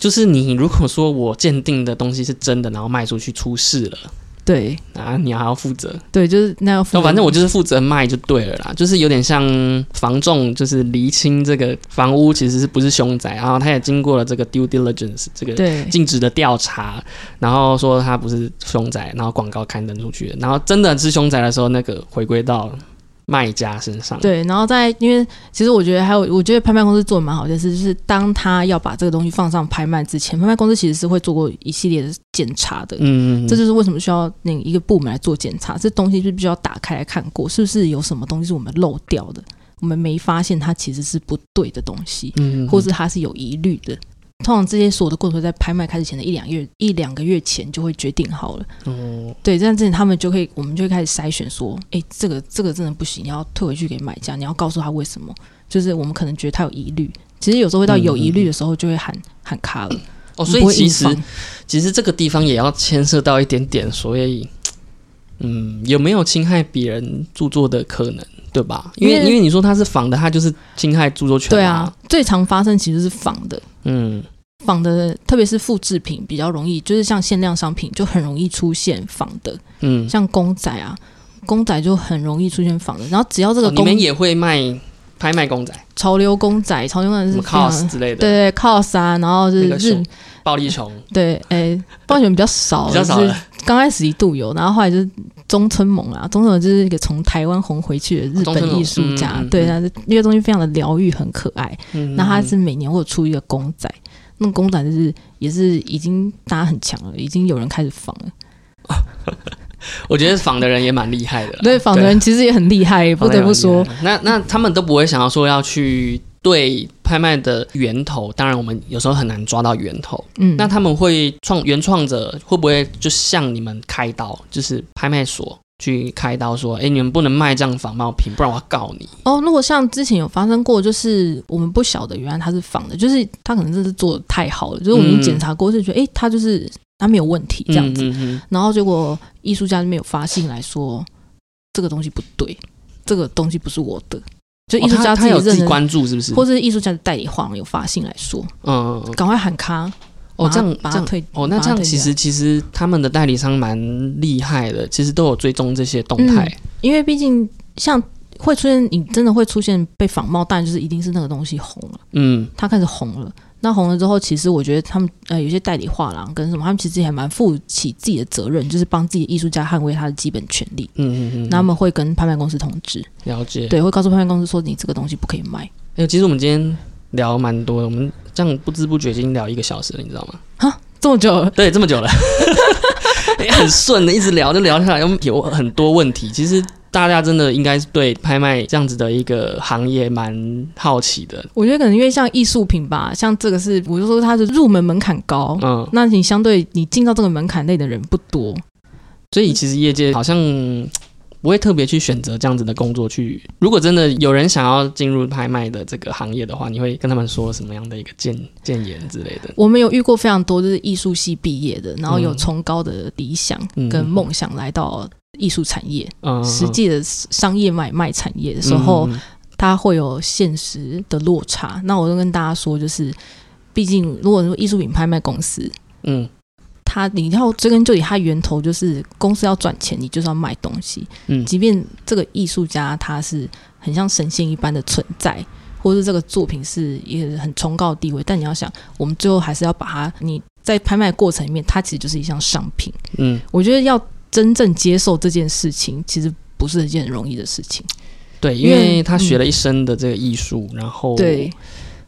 S1: 就是你如果说我鉴定的东西是真的，然后卖出去出事了，
S2: 对。
S1: 啊，你还要负责。
S2: 对，就是那要负责。
S1: 那反正我就是负责卖就对了啦，就是有点像房仲，就是厘清这个房屋其实是不是凶宅，然后他也经过了这个 due diligence 这个
S2: 对。
S1: 尽职的调查，然后说他不是凶宅，然后广告刊登出去，然后真的是凶宅的时候，那个回归到卖家身上。，
S2: 对，然后在因为其实我觉得还有，我觉得拍卖公司做的蛮好的事，就是当他要把这个东西放上拍卖之前，拍卖公司其实是会做过一系列的检查的。
S1: 嗯，
S2: 这就是为什么需要那一个部门来做检查，这东西是必须要打开来看过，是不是有什么东西是我们漏掉的，我们没发现它其实是不对的东西，
S1: 嗯，
S2: 或是它是有疑虑的。通常这些所有的过程在拍卖开始前的一两月一两个月前就会决定好了。
S1: 哦，
S2: 对，这样子他们就可以，我们就会开始筛选说，哎，这个这个真的不行，你要退回去给买家，你要告诉他为什么。就是我们可能觉得他有疑虑，其实有时候会到有疑虑的时候，就会喊、喊卡了。
S1: 哦，所以其实其实这个地方也要牵涉到一点点，所以嗯，有没有侵害别人著作的可能，对吧？因为
S2: 因为
S1: 因为你说它是仿的，它就是侵害著作权、
S2: 对啊，，最常发生其实是仿的，
S1: 嗯。
S2: 仿的，特别是复制品比较容易，就是像限量商品就很容易出现仿的，
S1: 嗯，
S2: 像公仔啊，公仔就很容易出现仿的。然后只要这个
S1: 你们也会卖拍卖公仔，
S2: 潮流公仔，潮流公仔是
S1: cos 之类的，
S2: 对对 cos 啊，然后是日、
S1: 那个熊暴力熊。
S2: 对，哎，暴力虫比较少，
S1: 比较少了，
S2: 刚开始一度有，然后后来就是中村萌啊，中村萌就是一个从台湾红回去的日本艺术家，
S1: 嗯嗯嗯。
S2: 对，那那个东西非常的疗愈，很可爱。
S1: 嗯
S2: 那他是每年会有出一个公仔，那个公仔就是也是已经大家很强了，已经有人开始仿了。*laughs*
S1: 我觉得仿的人也蛮厉害的，
S2: 对，仿的人其实也很厉害，不得不说。
S1: 那那他们都不会想要说要去对拍卖的源头，当然我们有时候很难抓到源头，
S2: 嗯，
S1: 那他们会创原创者会不会就向你们开刀，就是拍卖所去开刀说，哎，你们不能卖这样仿冒品，不然我要告你。
S2: 哦，如果像之前有发生过，就是我们不晓得原来他是仿的，就是他可能真是做的太好了，就是我们检查过，是觉得哎，他就是他没有问题这样子，
S1: 嗯嗯。
S2: 然后结果艺术家就没有发信来说这个东西不对，这个东西不是我的，就
S1: 嗯
S2: 艺术家
S1: 自己
S2: 自己，
S1: 关注是不是？
S2: 或者是艺术家的代理画廊有发信来说，
S1: 嗯
S2: 赶快喊卡，
S1: 哦，这样这样
S2: 把它退
S1: 哦，那这样其实其实他们的代理商蛮厉害的，其实都有追踪这些动态。
S2: 因为毕竟像会出现，你真的会出现被仿冒，但就是一定是那个东西红了，
S1: 嗯
S2: 它开始红了。那红了之后，其实我觉得他们呃有些代理画廊跟什么，他们其实还蛮负起自己的责任，就是帮自己的艺术家捍卫他的基本权利。
S1: 嗯嗯嗯，
S2: 那他们会跟拍卖公司通知，
S1: 了解。
S2: 对，会告诉拍卖公司说你这个东西不可以卖。
S1: 哎，其实我们今天聊蛮多的，我们这样不知不觉已经聊一个小时了，你知道吗？
S2: 哈这么久了，
S1: 对，这么久了，*laughs* 哎很顺的，一直聊就聊下来，有有很多问题。其实大家真的应该是对拍卖这样子的一个行业蛮好奇的。
S2: 我觉得可能因为像艺术品吧，像这个是，我就说它的入门门槛高，
S1: 嗯，
S2: 那你相对你进到这个门槛内的人不多，
S1: 所以其实业界好像不会特别去选择这样子的工作去。如果真的有人想要进入拍卖的这个行业的话，你会跟他们说什么样的一个建建言之类的？
S2: 我们有遇过非常多就是艺术系毕业的，然后有
S1: 嗯
S2: 崇高的理想
S1: 嗯
S2: 跟梦想来到艺术产业，
S1: 嗯，
S2: 实际的商业买卖产业的时候，
S1: 嗯
S2: 它会有现实的落差。那我就跟大家说，就是毕竟如果说艺术品拍卖公司，
S1: 嗯
S2: 它你要追根究底，它源头就是公司要赚钱，你就是要卖东西。
S1: 嗯
S2: 即便这个艺术家他是很像神仙一般的存在，或是这个作品是一个很崇高的地位，但你要想，我们最后还是要把它，你在拍卖过程里面，它其实就是一项商品。
S1: 嗯，
S2: 我觉得要真正接受这件事情，其实不是一件很容易的事情。
S1: 对，因
S2: 因为
S1: 为他学了一生的这个艺术，然后
S2: 对，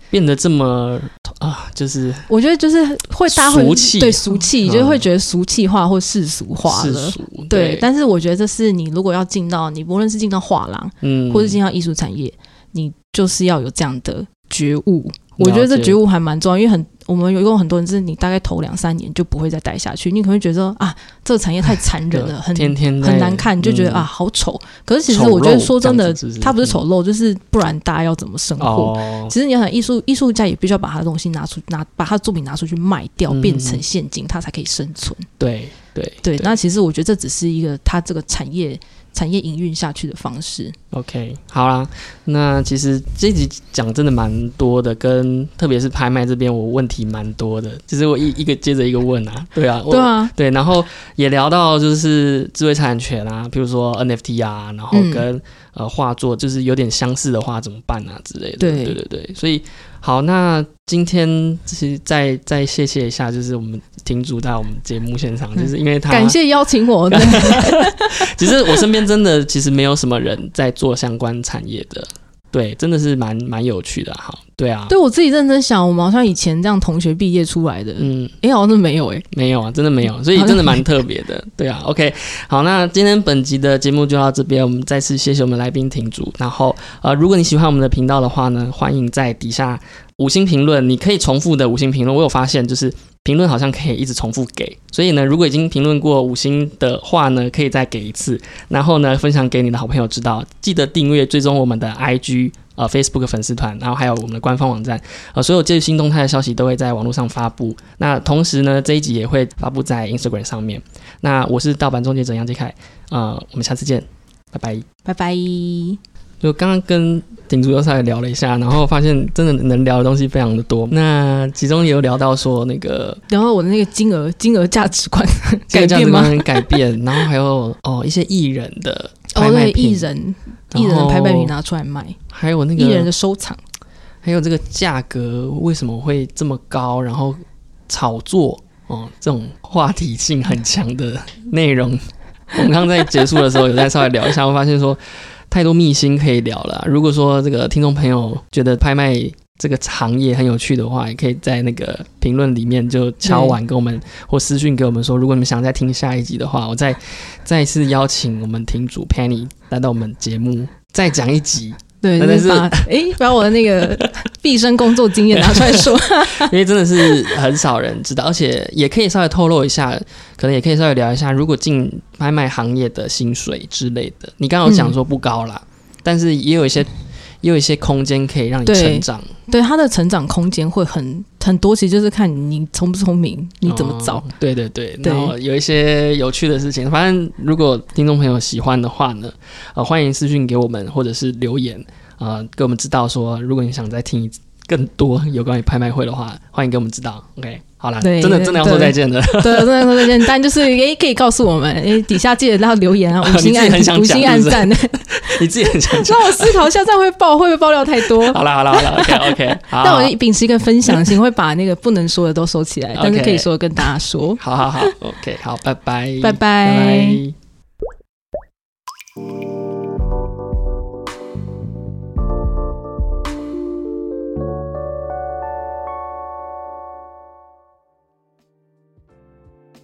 S1: 变得这么啊，就是
S2: 我觉得就是会大家会对俗气，
S1: 嗯。
S2: 就是会觉得俗气化或世俗化
S1: 世
S2: 了。
S1: 俗，
S2: 对，但是我觉得这是你如果要进到你不论是进到画廊，
S1: 嗯，
S2: 或是进到艺术产业，你就是要有这样的觉悟。我觉得这觉悟还蛮重要，因为很我们有一共很多人，是你大概头两三年就不会再待下去，你可能会觉得啊，这个产业太残忍了，很
S1: 天天
S2: 很难看，你就觉得
S1: 嗯
S2: 啊好丑。可是其实我觉得说真的它不是丑陋，就是不然大家要怎么生活？
S1: 哦，
S2: 其实你要想艺术艺术家也必须要把他的东西拿出拿把他的作品拿出去卖掉，
S1: 嗯
S2: 变成现金，他才可以生存。
S1: 对对
S2: 对，那其实我觉得这只是一个他这个产业产业营运下去的方式。
S1: OK，好啦，那其实这一集讲真的蛮多的，跟特别是拍卖这边，我问题蛮多的。其实我一一个接着一个问啊，*laughs* 对啊，我
S2: 对啊，
S1: 对，然后也聊到就是智慧产权啊，比如说 NFT 啊，然后
S2: 嗯
S1: 跟、呃画作就是有点相似的话怎么办啊之类的。
S2: 对
S1: 对对对，所以好，那今天其实再再谢谢一下，就是我们亭主在我们节目现场，就是因为他
S2: 感谢邀请我。对 *laughs*
S1: 其实我身边真的其实没有什么人在做相关产业的，对，真的是蛮蛮有趣的哈。对啊，
S2: 对我自己认真想，我们好像以前这样同学毕业出来的，
S1: 嗯，
S2: 哎、好像是没有哎、
S1: 没有啊，真的没有，所以真的蛮特别的。对啊，OK，好，那今天本集的节目就到这边，我们再次谢谢我们来宾亭主。然后呃，如果你喜欢我们的频道的话呢，欢迎在底下五星评论，你可以重复的五星评论。我有发现就是。评论好像可以一直重复给，所以呢，如果已经评论过五星的话呢，可以再给一次，然后呢，分享给你的好朋友知道。记得订阅、追踪我们的 IG 呃 Facebook 粉丝团，然后还有我们的官方网站，呃，所有最新动态的消息都会在网络上发布。那同时呢，这一集也会发布在 Instagram 上面。那我是盗版终结者杨杰凯，呃，我们下次见，拜拜。
S2: 拜拜。
S1: 就刚刚跟顶主又稍微聊了一下，然后发现真的能聊的东西非常的多。那其中也有聊到说那个
S2: 然后我的那个金额金额价值观 *laughs*
S1: 这
S2: 改变吗？
S1: 个价值观改变，然后还有哦一些艺人的
S2: 哦，对，艺人艺人的拍卖品拿出来卖，
S1: 还有那个
S2: 艺人的收藏。
S1: 还有这个价格为什么会这么高，然后炒作哦这种话题性很强的内容，我们刚刚在结束的时候有在稍微聊一下，我发现说太多秘辛可以聊了。如果说这个听众朋友觉得拍卖这个行业很有趣的话，也可以在那个评论里面就敲完给我们或私讯给我们说，如果你们想再听下一集的话，我再再次邀请我们庭主 Penny 来到我们节目。再讲一集，
S2: 对，
S1: 但
S2: 是诶把哎 *laughs* 把我的那个毕生工作经验拿出来说。*laughs*
S1: 因为真的是很少人知道，而且也可以稍微透露一下，可能也可以稍微聊一下，如果进拍卖行业的薪水之类的。你刚刚有讲说不高啦，但是也有一些也有一些空间可以让你成长，
S2: 对他的成长空间会很很多，其实就是看你聪不聪明，你怎么找。
S1: 哦对对对，
S2: 对
S1: 然后有一些有趣的事情，反正如果听众朋友喜欢的话呢，呃，欢迎私讯给我们，或者是留言，呃，给我们知道说，如果你想再听更多有关于拍卖会的话，欢迎给我们知道。OK，好啦，真的真的要说再见的。
S2: 对，真的要说再见。*laughs* 但就是诶，可以告诉我们，诶，底下记得要留言啊，*laughs* 五星按
S1: 很想
S2: 五星按赞。*laughs*
S1: 你自己很想讲。
S2: 让我思考一下，这样会爆会不会爆料太多？
S1: 好了好了好了，OK OK，好，
S2: 但我秉持一个分享心，会把那个不能说的都收起来，但是可以说跟大家说。
S1: 好好好，OK，好，
S2: 拜拜
S1: 拜拜